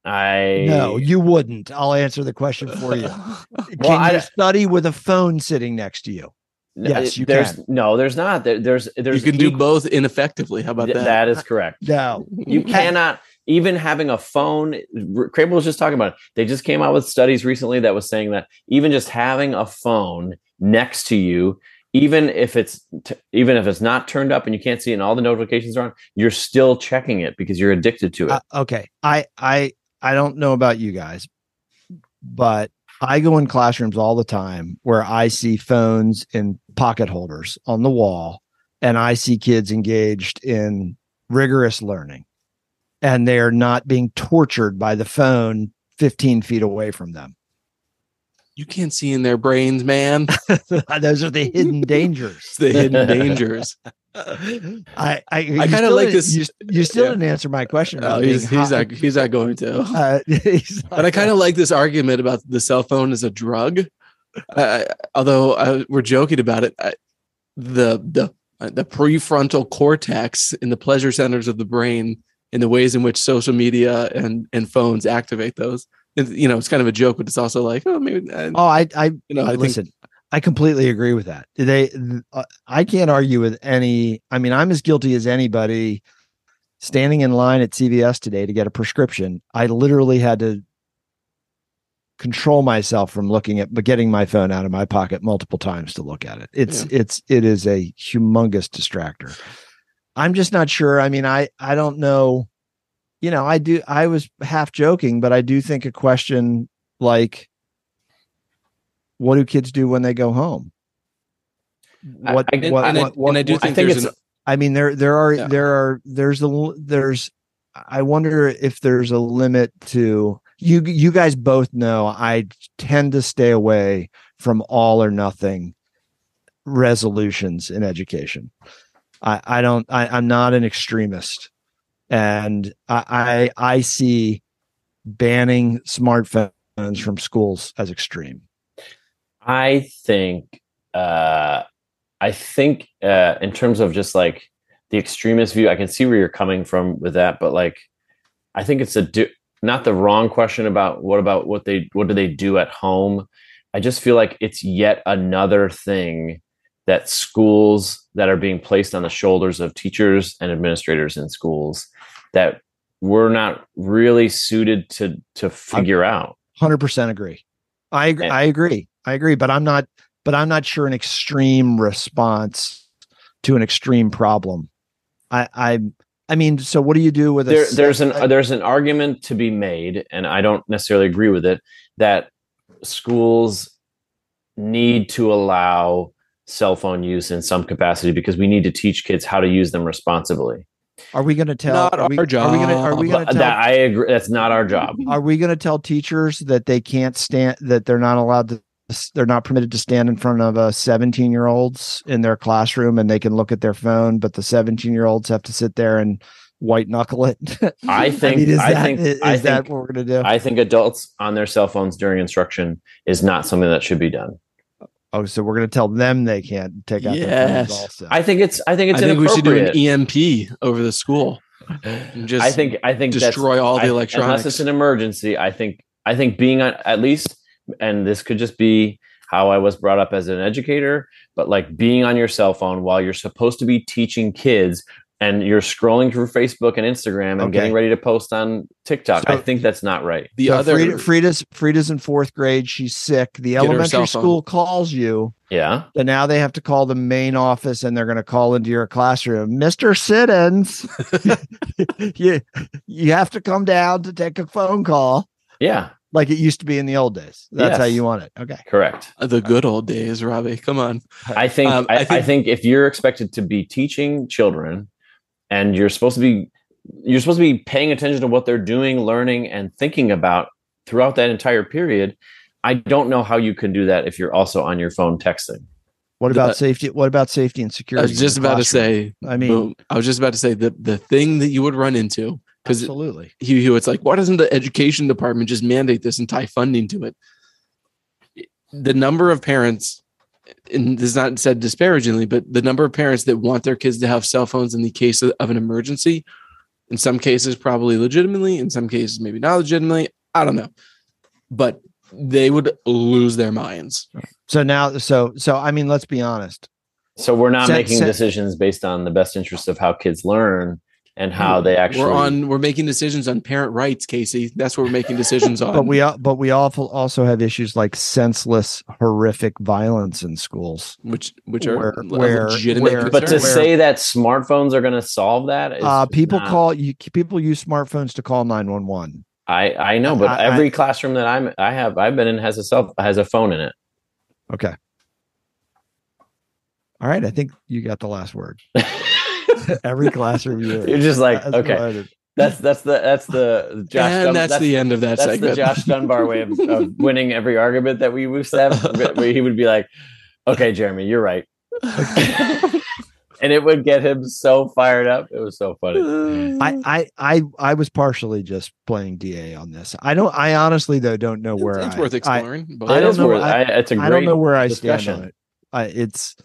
I No, you wouldn't. I'll answer the question for you. Can Well, I- you study with a phone sitting next to you? Yes, you there's can. no, there's not. There, there's you there's can do both ineffectively. How about Th- that? that is correct. No. You cannot even having a phone. Crable was just talking about it. They just came out with studies recently that was saying that even just having a phone next to you, even if it's t- even if it's not turned up and you can't see it and all the notifications are on, you're still checking it because you're addicted to it. Uh, okay. I I I don't know about you guys, but I go in classrooms all the time where I see phones in pocket holders on the wall and I see kids engaged in rigorous learning and they are not being tortured by the phone 15 feet away from them. You can't see in their brains, man. Those are the hidden dangers. The hidden dangers. I I, I kinda like this- You, you still yeah. didn't answer my question. Oh, about he's, he's not he's not going to. Uh, he's But I kind of like this argument about the cell phone as a drug. Uh, although uh, we're joking about it, I, the the the prefrontal cortex in the pleasure centers of the brain, in the ways in which social media and and phones activate those. And, you know, it's kind of a joke, but it's also like, oh, maybe uh, Oh, I, I, you know, I think listen. I completely agree with that. They, uh, I can't argue with any. I mean, I'm as guilty as anybody. Standing in line at CVS today to get a prescription, I literally had to control myself from looking at, but getting my phone out of my pocket multiple times to look at it. It's, it's, it is a humongous distractor. I'm just not sure. I mean, I, I don't know. You know, I do. I was half joking, but I do think a question like what do kids do when they go home? I- What, I- what, and, I, what, what, and I do what- I think, think there's an, I mean, there, there are, Yeah. there are, there's a, there's, I wonder if there's a limit to you. You guys both know I tend to stay away from all or nothing resolutions in education. I, I don't, I, I'm not an extremist, and I, I, I see banning smartphones from schools as extreme. I think uh I think uh in terms of just like the extremist view, I can see where you're coming from with that, but like I think it's a di- not the wrong question about what about what they what do they do at home. I just feel like it's yet another thing that schools that are being placed on the shoulders of teachers and administrators in schools that we're not really suited to to figure out. Hundred percent agree. I And- I agree. I agree, but I'm not. But I'm not sure an extreme response to an extreme problem. I I I mean, so what do you do with there, there's an I- there's an argument to be made, and I don't necessarily agree with it that schools need to allow cell phone use in some capacity because we need to teach kids how to use them responsibly. Are we going to tell? Not are we, our Are we going to? Are we going to tell? that I agree. That's not our job. are we going to tell teachers that they can't stand that they're not allowed to they're not permitted to stand in front of uh 17 year olds in their classroom and they can look at their phone but the 17 year olds have to sit there and white knuckle it I think. mean, is I that, think. is I that think. what we're going to do I think adults on their cell phones during instruction is not something that should be done. Oh so we're going to tell them they can't take out their Yes. phones also I think it's. I think it's I think we should do an EMP over the school. and just I think. I think destroy all the I- electronics. Unless it's an emergency, I think. I think being on at least, and this could just be how I was brought up as an educator, but like being on your cell phone while you're supposed to be teaching kids and you're scrolling through Facebook and Instagram and Okay. getting ready to post on TikTok. So- I think that's not right. the so other Frida, Frida's Frida's in fourth grade. She's sick. The elementary school calls you, Yeah. and now they have to call the main office, and they're going to call into your classroom, Mister Siddons. you you have to come down to take a phone call, Yeah. like it used to be in the old days. That's how you want it. Okay. Correct. the good old days, Robbie. Come on. I think, Um, I, I I, think- think if you're expected to be teaching children and you're supposed to be you're supposed to be paying attention to what they're doing, learning, and thinking about throughout that entire period. I don't know how you can do that if you're also on your phone texting. What about The- safety? What about safety and security? I was just about to say. I mean, boom. I was just about to say the the thing that you would run into because absolutely. Hugh Hugh, it's like, why doesn't the education department just mandate this and tie funding to it? The number of parents, and this is not said disparagingly, but the number of parents that want their kids to have cell phones in the case of, of an emergency, in some cases, probably legitimately, in some cases, maybe not legitimately. I don't know. But they would lose their minds. So now, so so I mean, let's be honest. So we're not Sen- making sen- decisions based on the best interest of how kids learn and how they actually. we're on we're making decisions on parent rights, Casey. That's what we're making decisions on. But we al- but we also also have issues like senseless, horrific violence in schools. which which are Where- where- legitimate where- but to where- say that smartphones are going to solve that, is Uh, people not- call you. People use smartphones to call nine one one. I I know, but I- I- every classroom that I'm I have I've been in has a cell has a phone in it. Okay. All right, I think you got the last word. Every classroom you're, You're just like That's okay, that's that's the that's the Josh. and Dun- that's, the end of that that's segment. the Josh Dunbar way of, of winning every argument that we used to have. Where he would be like, "Okay, Jeremy, you're right," and it would get him so fired up. It was so funny. I, I I I was partially just playing DA on this. I don't. I honestly though don't know where it's I, worth I, exploring. but I don't know- worth- I- I- it's a great. I don't know where I discussion. stand on it. I, it's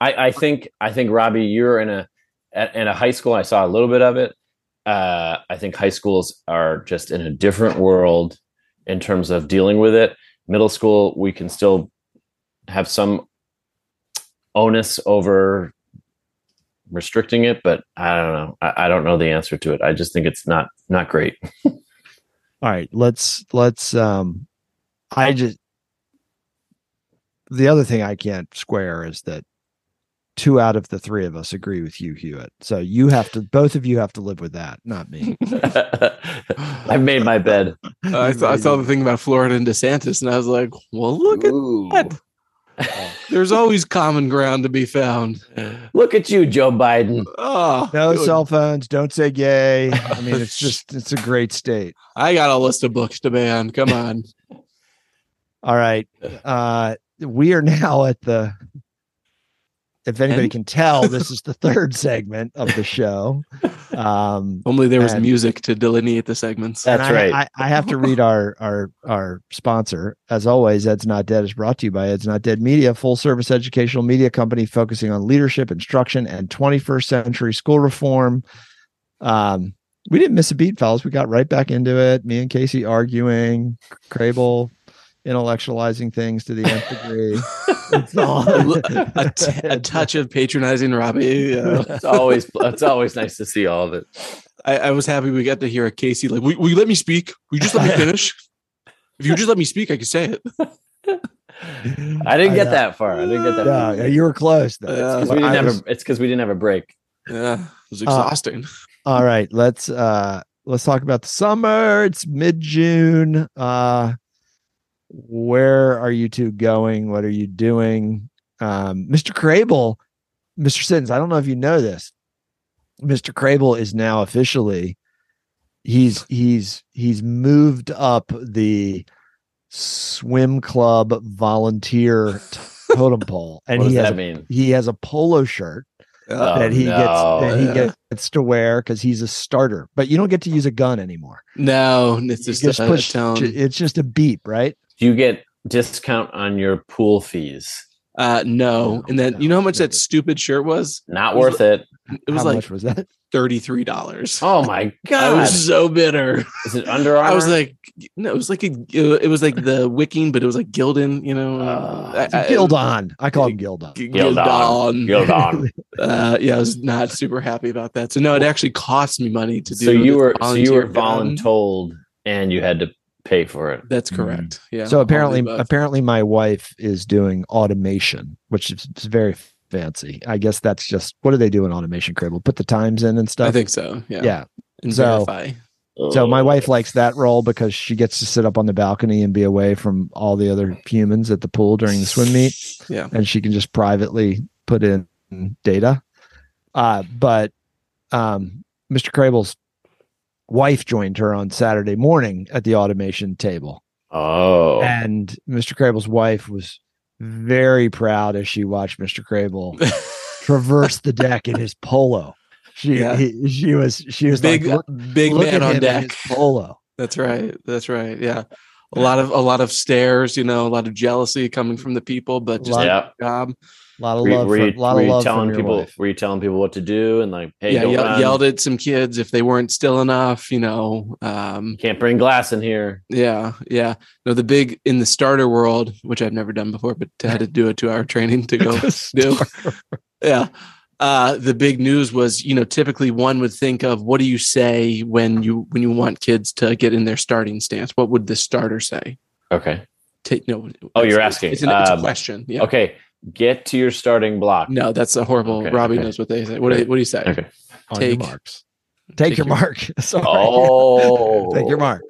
I, I think I think Robbie, you're in a at, in a high school. I saw a little bit of it. Uh, I think high schools are just in a different world in terms of dealing with it. Middle school, we can still have some onus over restricting it, but I don't know. I, I don't know the answer to it. I just think it's not not great. all right. Let's let's. Um, I just the other thing I can't square is that two out of the three of us agree with you, Hewitt. So you have to. Both of you have to live with that, not me. I've made my bed. I, saw, I saw the thing about Florida and DeSantis, and I was like, well, look at Ooh. that. There's always common ground to be found. Look at you, Joe Biden. Oh, No good. cell phones. Don't say gay. I mean, it's just it's a great state. I got a list of books to ban. Come on. All right. Uh we are now at the if anybody End? can tell, this is the third segment of the show. Um Only there was And- music to delineate the segments. That's I- right. I, I have to read our our our sponsor. As always, Ed's Not Dead is brought to you by Ed's Not Dead Media, full service educational media company focusing on leadership, instruction, and 21st century school reform. Um, we didn't miss a beat, fellas. We got right back into it. Me and Casey arguing, Crable intellectualizing things to the nth degree. It's all a, t- a touch of patronizing Robbie. Uh, it's always it's always nice to see all of it. I, I was happy we got to hear a Casey like, will, will you let me speak? Will you just let me finish? If you just let me speak, I can say it. I didn't get I, uh, that far. I didn't get that. Yeah, far. yeah, you were close though. Yeah. It's 'cause we didn't was- have a, it's because we didn't have a break. Yeah, it was Uh, exhausting. All right, let's uh let's talk about the summer. It's mid-June. Uh where are you two going? What are you doing? Um Mr. Crable, Mr. Siddons, I don't know if you know this. Mr. Crable is now officially he's he's he's moved up the swim club volunteer totem pole and what does he has that a, mean? he has a polo shirt Oh, that he no. gets that he Yeah. gets to wear because he's a starter but you don't get to use a gun anymore No, it's You just, a, push- tone. it's just a beep right Do you get discount on your pool fees? Uh, no, No, and then you know how much that stupid shirt was? Not It was worth it. It was how like much was that thirty three dollars. Oh my god. I god! was so bitter. Is it Under Armour? I was like, no, it was like a, it was like the wicking, but it was like Gildan. You know, Uh, I- I- Gildon I call him Gildon G- Gildan. Gildan. Gildan. Uh, yeah, I was not super happy about that. So no, it actually cost me money to do. so you this were so you were volunteer gun. voluntold and you had to pay for it. That's correct. Yeah. so apparently apparently my wife is doing automation which is is very fancy i guess that's just what do they do in automation crable put the times in and stuff I think so. Yeah. yeah And So- verify. so my Oh. wife likes that role because she gets to sit up on the balcony and be away from all the other humans at the pool during the swim meet Yeah. and she can just privately put in data uh but um mr crable's wife joined her on saturday morning at the automation table Oh, and Mr. Crable's wife was very proud as she watched Mr. Crable traverse the deck in his polo. She Yeah. he, she was she was big like, look, big look man at on deck. polo. That's right. That's right. Yeah. A lot of a lot of stares, you know, a lot of jealousy coming from the people, but just yeah. job. A lot of Were, love, were from, you, lot were of love telling people? wife. Were you telling people what to do and like, hey, yeah, don't yell, yelled at some kids if they weren't still enough, you know. Um, Can't bring glass in here. yeah, yeah. No, the big in the starter world, which I've never done before, but had to do a two hour training to go do. Yeah. Uh, the big news was, you know, typically one would think of what do you say when you when you want kids to get in their starting stance? What would the starter say? Okay. Take no. Oh, you're asking. It's, an, it's a Um, question. Yeah. Okay. Get to your starting block. No, that's a horrible. Okay, Robbie okay. knows what they say. What do, what do you say? Okay. Take- your marks. Take, your, mark. Sorry. Oh. Take your mark.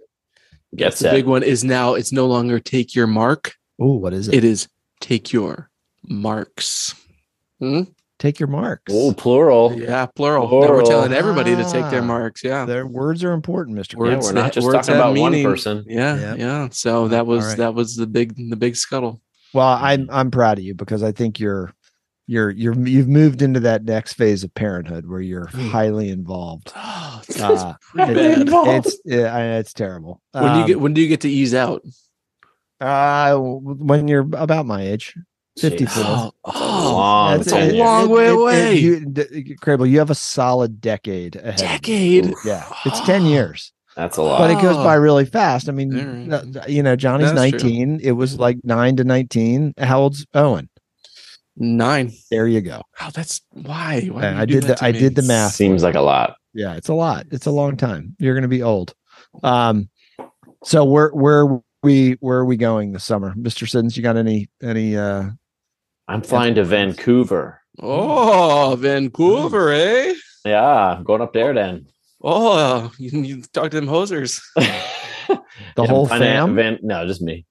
Get that. The big one is now. It's no longer take your mark. Oh, what is it? It is take your marks. Hmm? Take your marks. Oh, plural. Yeah, plural. Now we're telling everybody to take their Ah. marks. Yeah. Their words are important, Mr. Yeah, we're not just words talking have about one person. Yeah, Yep. yeah. So that was all right. that was the big the big scuttle. Well, I'm I'm proud of you because I think you're you're you're you've moved into that next phase of parenthood where you're Hmm. highly involved. Oh, it's Uh, pretty it- bad. it's yeah, I- it's terrible. when do you Um, get when do you get to ease out? uh, when you're about my age, 54. Oh, That's a long that's a tenure. long way away. you, Crable, you have a solid decade ahead. decade. Yeah, it's ten years, That's a lot. but it goes Oh. by really fast. I mean, All right. n- you know, Johnny's That's true. nineteen. It was like nine to nineteen. How old's Owen? Nine. There you go. Oh, that's why. Why you I did the I me? did the math. Seems like a lot. Yeah, it's a lot. It's a long time. You're going to be old. Um, so where where we where are we going this summer, Mister Siddons? You got any any? uh I'm flying to Vancouver. Oh, Vancouver, eh? Yeah, I'm going up there then. Oh, you, you talk to them hosers. The whole fam? Van- no, just me.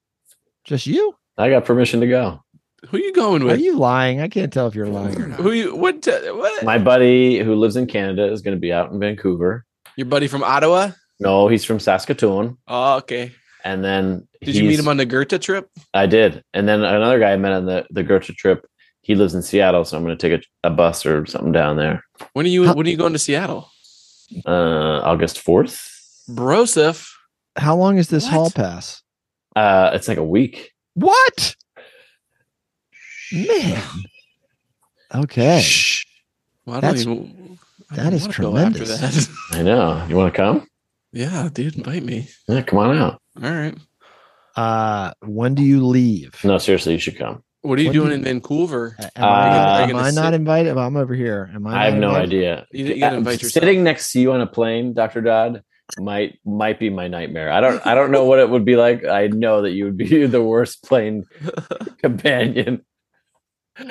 Just you? I got permission to go. Who you going with? Are you lying? I can't tell if you're lying or not. Who you? What? t- what? My buddy who lives in Canada is going to be out in Vancouver. Your buddy from Ottawa? No, he's from Saskatoon. Oh, okay. And then Did you meet him on the Goethe trip? I did. And then another guy I met on the the Goethe trip. He lives in Seattle, so I'm going to take a, a bus or something down there. When are you? How- when are you going to Seattle? Uh, August fourth. Broseph. How long is this What? hall pass? Uh, it's like a week. What? Man. Okay. Well, I That's- don't even, I that don't is wanna go after tremendous. that. I know. You want to come? yeah, dude, invite me. Yeah, come on out. All right. Uh when do you leave? No, seriously, you should come. What are you What do doing you- in Vancouver? Am Uh, I, am gonna I not invited? I'm over here. Am I? I have no invited? idea. You- you gotta Uh, invite yourself. Sitting next to you on a plane, Doctor Dodd, might might be my nightmare. I don't I don't know what it would be like. I know that you would be the worst plane companion.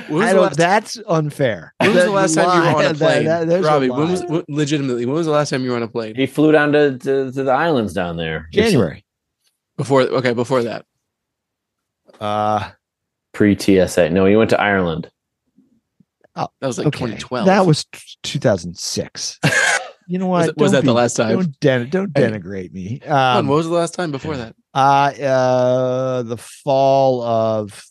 When was I don't, last- that's unfair. When was the That last time you were on a plane, that- there's a Robbie? When was when- legitimately? When was the last time you were on a plane? He flew down to, to, to the islands down there. January? Before okay, before that. Uh, Pre TSA. No, he went to Ireland. Oh, That was like okay, 2012. That was 2006. you know what? Was was Don't that the last time? Don't, den- don't denigrate me. Come Um, what was the last time before that? uh, uh, the fall of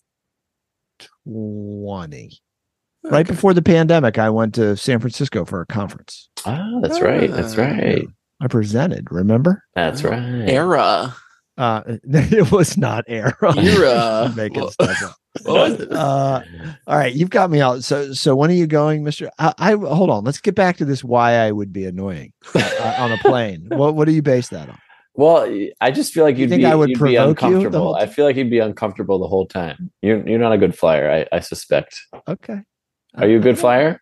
20. Right before the pandemic, I went to San Francisco for a conference. Ah, that's right. That's Ah. right. I presented, remember? That's right. Era. Uh, it was not era. Era. Making stuff up. What was it? Uh, all right, you've got me out. So, so when are you going, Mister? I, I hold on. Let's get back to this. Why I would be annoying uh, on a plane. what What do you base that on? Well, I just feel like You you'd think be, I would you'd be you uncomfortable. I feel like you'd be uncomfortable the whole time. You're you're not a good flyer. I, I suspect. Okay. Are you a good flyer?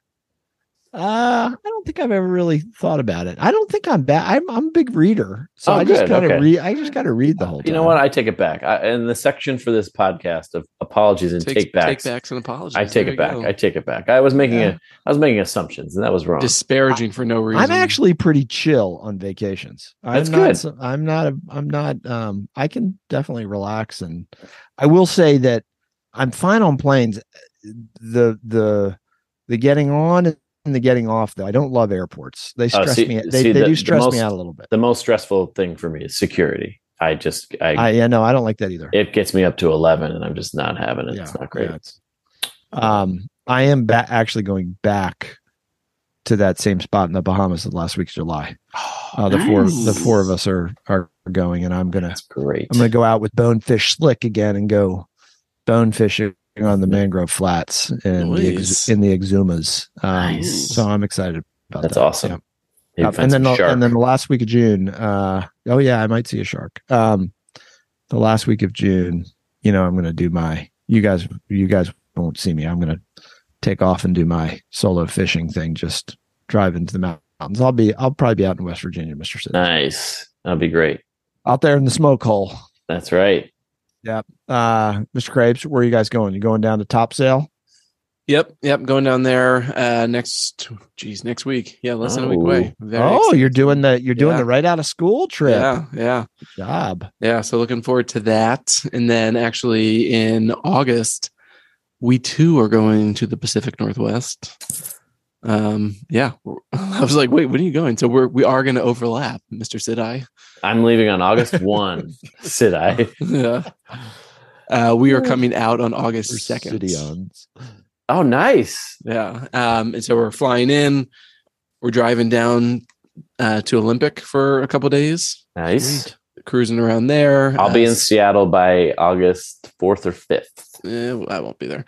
Uh, I don't think I've ever really thought about it. I don't think I'm bad. I'm I'm a big reader, so Oh, I just good, kind of okay. read. I just got to read the whole. Thing. You know what? I take it back. I, in the section for this podcast of apologies and Takes- take backs, Take backs and apologies. I take There it back. go. I take it back. I was making Yeah. a I was making assumptions, and that was wrong. Disparaging for no reason. I'm actually pretty chill on vacations. That's I'm not, good. so- I'm not. A, I'm not. Um, I can definitely relax, and I will say that I'm fine on planes. The the the getting on and the getting off though. I don't love airports. They stress Oh, see- me. They, see, they the- do stress most- me out a little bit. the most stressful thing for me is security. I just I, I yeah no, I don't like that either. it gets me up to eleven, and I'm just not having it. Yeah, it's not great. yeah, it's- um, I am ba- actually going back to that same spot in the Bahamas the last week of July. Uh, the four the four of us are are going, and I'm gonna That's great. I'm gonna go out with Bonefish Slick again and go bone fishing on the mangrove flats in the ex- in the exumas. Um, Nice. So I'm excited about that. That's that. awesome. Yeah. Maybe Yep, find and then the, shark. and then the last week of June, uh, oh yeah, I might see a shark. Um, the last week of June, you know, I'm going to do my. You guys, you guys won't see me. I'm going to take off and do my solo fishing thing. Just drive into the mountains. I'll be. I'll probably be out in West Virginia, Mister Sid. nice. That'd be great. Out there in the smoke hole. That's right. Uh, Mr. Krabs, where are you guys going? You going down to Topsail? Yep, yep. Going down there uh next geez, next week. Yeah, less than a week Oh. away. Very oh, excited. you're doing the you're doing Yeah. the right out of school trip. Yeah, yeah. Good job. Yeah, so looking forward to that. And then actually in August, we too are going to the Pacific Northwest. Um, yeah. I was like, wait, when are you going? So we're we are gonna overlap, Mr. Sidai. I'm leaving on August one. sidai yeah. Uh, we are coming out on August 2nd. Siddons. Oh, nice. Yeah. Um, and so we're flying in, we're driving down uh, to Olympic for a couple days, Nice. Sweet. cruising around there. I'll be Uh, in Seattle by August fourth or fifth. eh, I won't be there.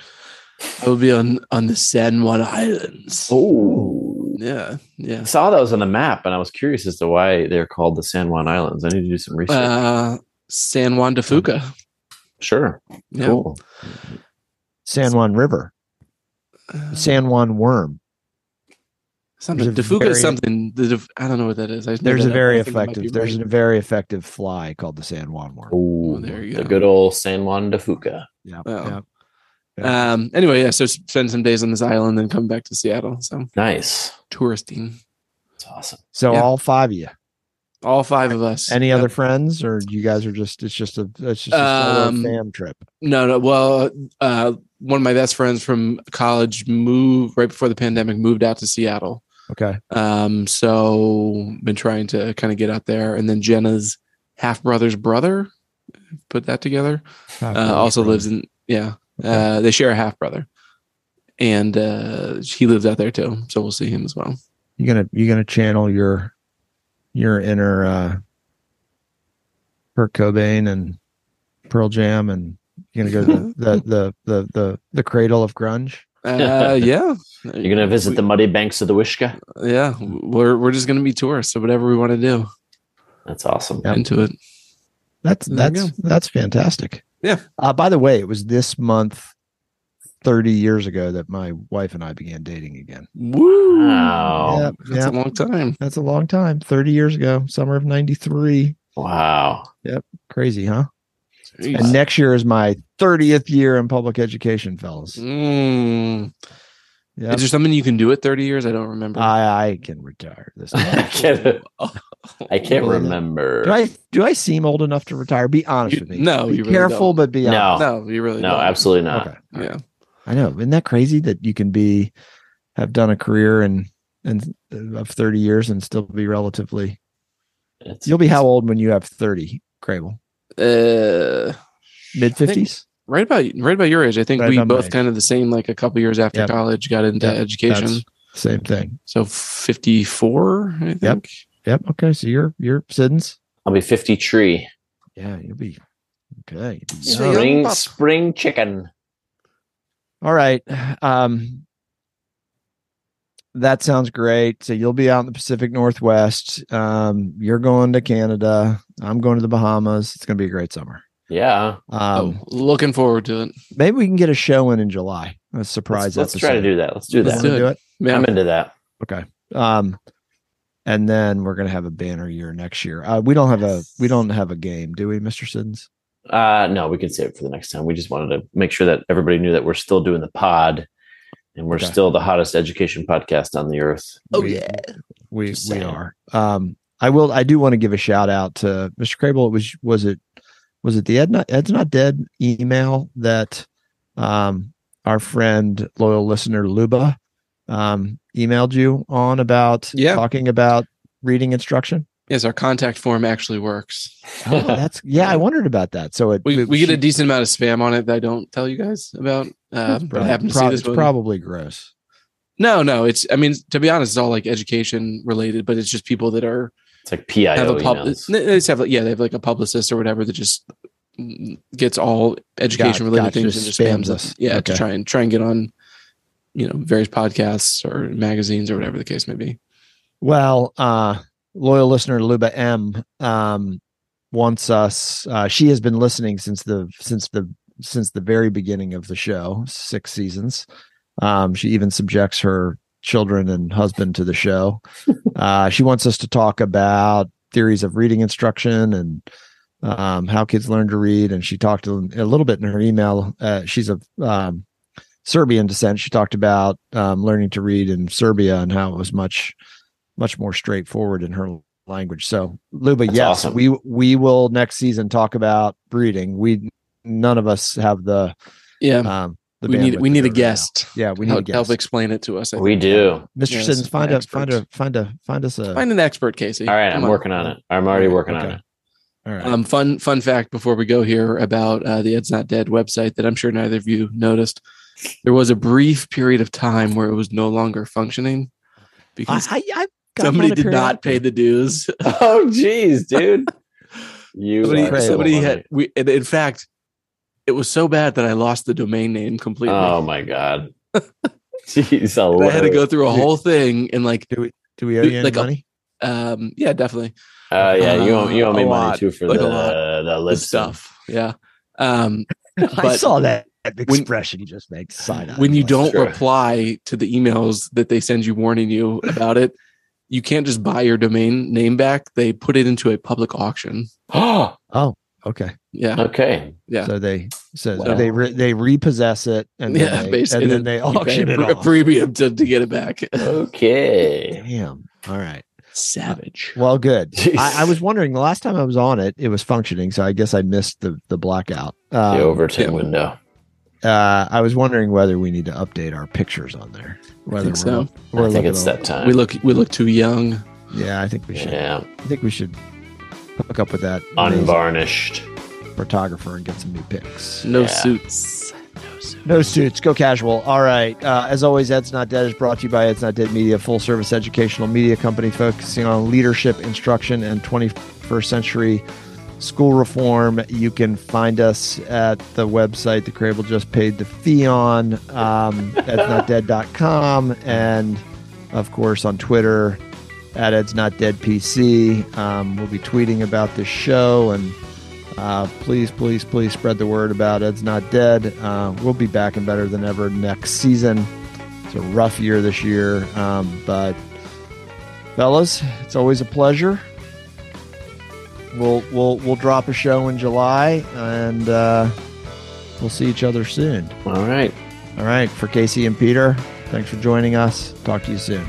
I will be on on the San Juan Islands. Oh, Yeah, yeah. I saw those on the map, and I was curious as to why they're called the San Juan Islands. I need to do some research. Uh, San Juan de Fuca. sure. Yeah. Cool. San Juan River. Uh, San Juan worm. something. there's De Fuca very- is something. The def- I don't know what that is. I just know There's a that. I very think it might be effective. There's right. a very effective fly called the San Juan worm. Oh, there you go. the good old San Juan de Fuca. Yeah. Oh. yeah. Yeah. Um. Anyway, yeah. So spend some days on this island, then come back to Seattle. So Nice. touristing. That's awesome. so yeah. all five of you. All five of us. Any Yep. other friends, or you guys are just? It's just a. It's just a Um, fam trip. No, no. Well, uh, one of my best friends from college moved right before the pandemic. Moved out to Seattle. Okay. Um. So been trying to kind of get out there, and then Jenna's half brother's brother put that together. Uh, also lives in yeah. Uh, they share a half brother, and uh, he lives out there too. So we'll see him as well. You gonna you gonna channel your your inner uh Kurt Cobain and Pearl Jam, and you're gonna go to the the the the the, the cradle of grunge. Uh, yeah, You're gonna visit the muddy banks of the Wishkah. Yeah, we're we're just gonna be tourists. So whatever we want to do, That's awesome. Yep. into it. That's There that's that's fantastic. Yeah. Uh, by the way, it was this month, thirty years ago, that my wife and I began dating again. Woo! Wow. Yep, That's yep. a long time. That's a long time. Thirty years ago, summer of '93. Wow. Yep. Crazy, huh? Jeez. And next year is my thirtieth year in public education, fellas. Mm. Yep. Is there something you can do at 30 years? I don't remember. I I can retire this. I can't, I can't Really? remember. do I do I seem old enough to retire? Be honest You- with me. no, be you really careful, don't. but be No. honest. no, you really no, don't. absolutely not. Okay. Yeah. I know. Isn't that crazy that you can be have done a career and and of 30 years and still be relatively It's, you'll be how old when you have 30 Crable Uh, mid 50s right about right about your age. I think Right we both kind of the same. Like a couple years after Yep. college, got into Yep, education. that's- same thing So fifty four, I think. yep okay so you're you're Siddons I'll be fifty three. yeah you'll be okay you'll be Yeah, young. young Spring, spring chicken. all right um that sounds great so you'll be out in the pacific northwest um you're going to canada i'm going to the bahamas it's going to be a great summer Yeah. um oh, looking forward to it. maybe we can get a show in in july a surprise Let's, let's try to do that. Let's do that. Let's that. do do it Yeah. I'm into that. Okay. Um, and then we're gonna have a banner year next year. Uh, we don't have a we don't have a game, do we, Mister Siddons? Uh, no, we can save it for the next time. We just wanted to make sure that everybody knew that we're still doing the pod and we're Okay. still the hottest education podcast on the earth. Oh, We- yeah. we Just we saying. are. Um, I will. I do want to give a shout out to Mr. Crable. It was was it was it the Ed not Ed's not dead email that um our friend loyal listener Luba um emailed you on about Yeah. talking about reading instruction. Yes, our contact form actually works. Oh, that's yeah. I wondered about that. So it We, we get a decent amount of spam on it that I don't tell you guys about. But I happen to see this it's probably gross. no, no, it's. I mean, to be honest, it's all like education related, but it's just people that are It's like PIO have a pub. They just have like yeah, they have like a publicist or whatever that just gets all education related gotcha, things just and just spams, spams us. us. Yeah, Okay. to try and try and get on, you know, various podcasts or magazines or whatever the case may be. Well, uh, loyal listener Luba M um, wants us. Uh, she has been listening since the since the since the very beginning of the show, six seasons. Um, she even subjects her children and husband to the show. uh, she wants us to talk about theories of reading instruction and um, how kids learn to read. And she talked a, a little bit in her email. Uh, she's of um, Serbian descent. She talked about um, learning to read in Serbia and how it was much much more straightforward in her language. So, Luba, That's yes, awesome. we we will next season talk about reading. We none of us have the Yeah, um the we need we need a it right guest. now. Yeah, we need help, a guest. help explain it to us. I we think. do. Mr. Yes, Siddons, find a expert. find a find a find us a Find an expert, Casey. All right, Come I'm on. working on it. I'm already Okay, working on it. all right. Um, fun fun fact before we go here about uh, the Ed's Not Dead website that I'm sure neither of you noticed. There was a brief period of time where it was no longer functioning because I, I got somebody did not pay the dues. Oh, jeez, dude. You somebody somebody had we in fact it was so bad that I lost the domain name completely. Oh my god. Jeez, I had to go through a whole thing and like Do we do we owe you any Like a- money? um yeah definitely Uh, yeah, you owe, you owe me money lot, too for like the lot. the the stuff yeah um I saw that when- expression you just made side eye. when you don't Sure. reply to the emails that they send you warning you about it, you can't just buy your domain name back. They put it into a public auction. Oh, okay. Yeah. okay. Yeah. So they so Wow. they re, they repossess it and then Yeah, they, basically. and then they auction it pre- a off. premium to, to get it back. Okay. Damn. All right. Savage. Well, good. I, I was wondering the last time I was on it, it was functioning, so I guess I missed the the blackout. The Uh, Overton yeah. window. uh, I was wondering whether we need to update our pictures on there. Whether think so. we're, we're I think it's a- that time. We look we look too young. Yeah, I think we should. yeah, I think we should hook up with that unvarnished. photographer and get some new pics. No Yeah. suits. No suits, go casual. All right. Uh, as always, Ed's Not Dead is brought to you by Ed's Not Dead Media, full service educational media company focusing on leadership, instruction, and 21st century school reform. You can find us at the website the Crable just paid the fee on, um, edsnotdead.com, and of course on Twitter at Ed's Not Dead PC. Um, we'll be tweeting about this show and uh, please, please, please spread the word about Ed's Not Dead. Uh, we'll be back and better than ever next season. It's a rough year this year, um, but fellas, it's always a pleasure. We'll we'll we'll drop a show in July, and uh, we'll see each other soon. All right. All right, for Casey and Peter, thanks for joining us. Talk to you soon.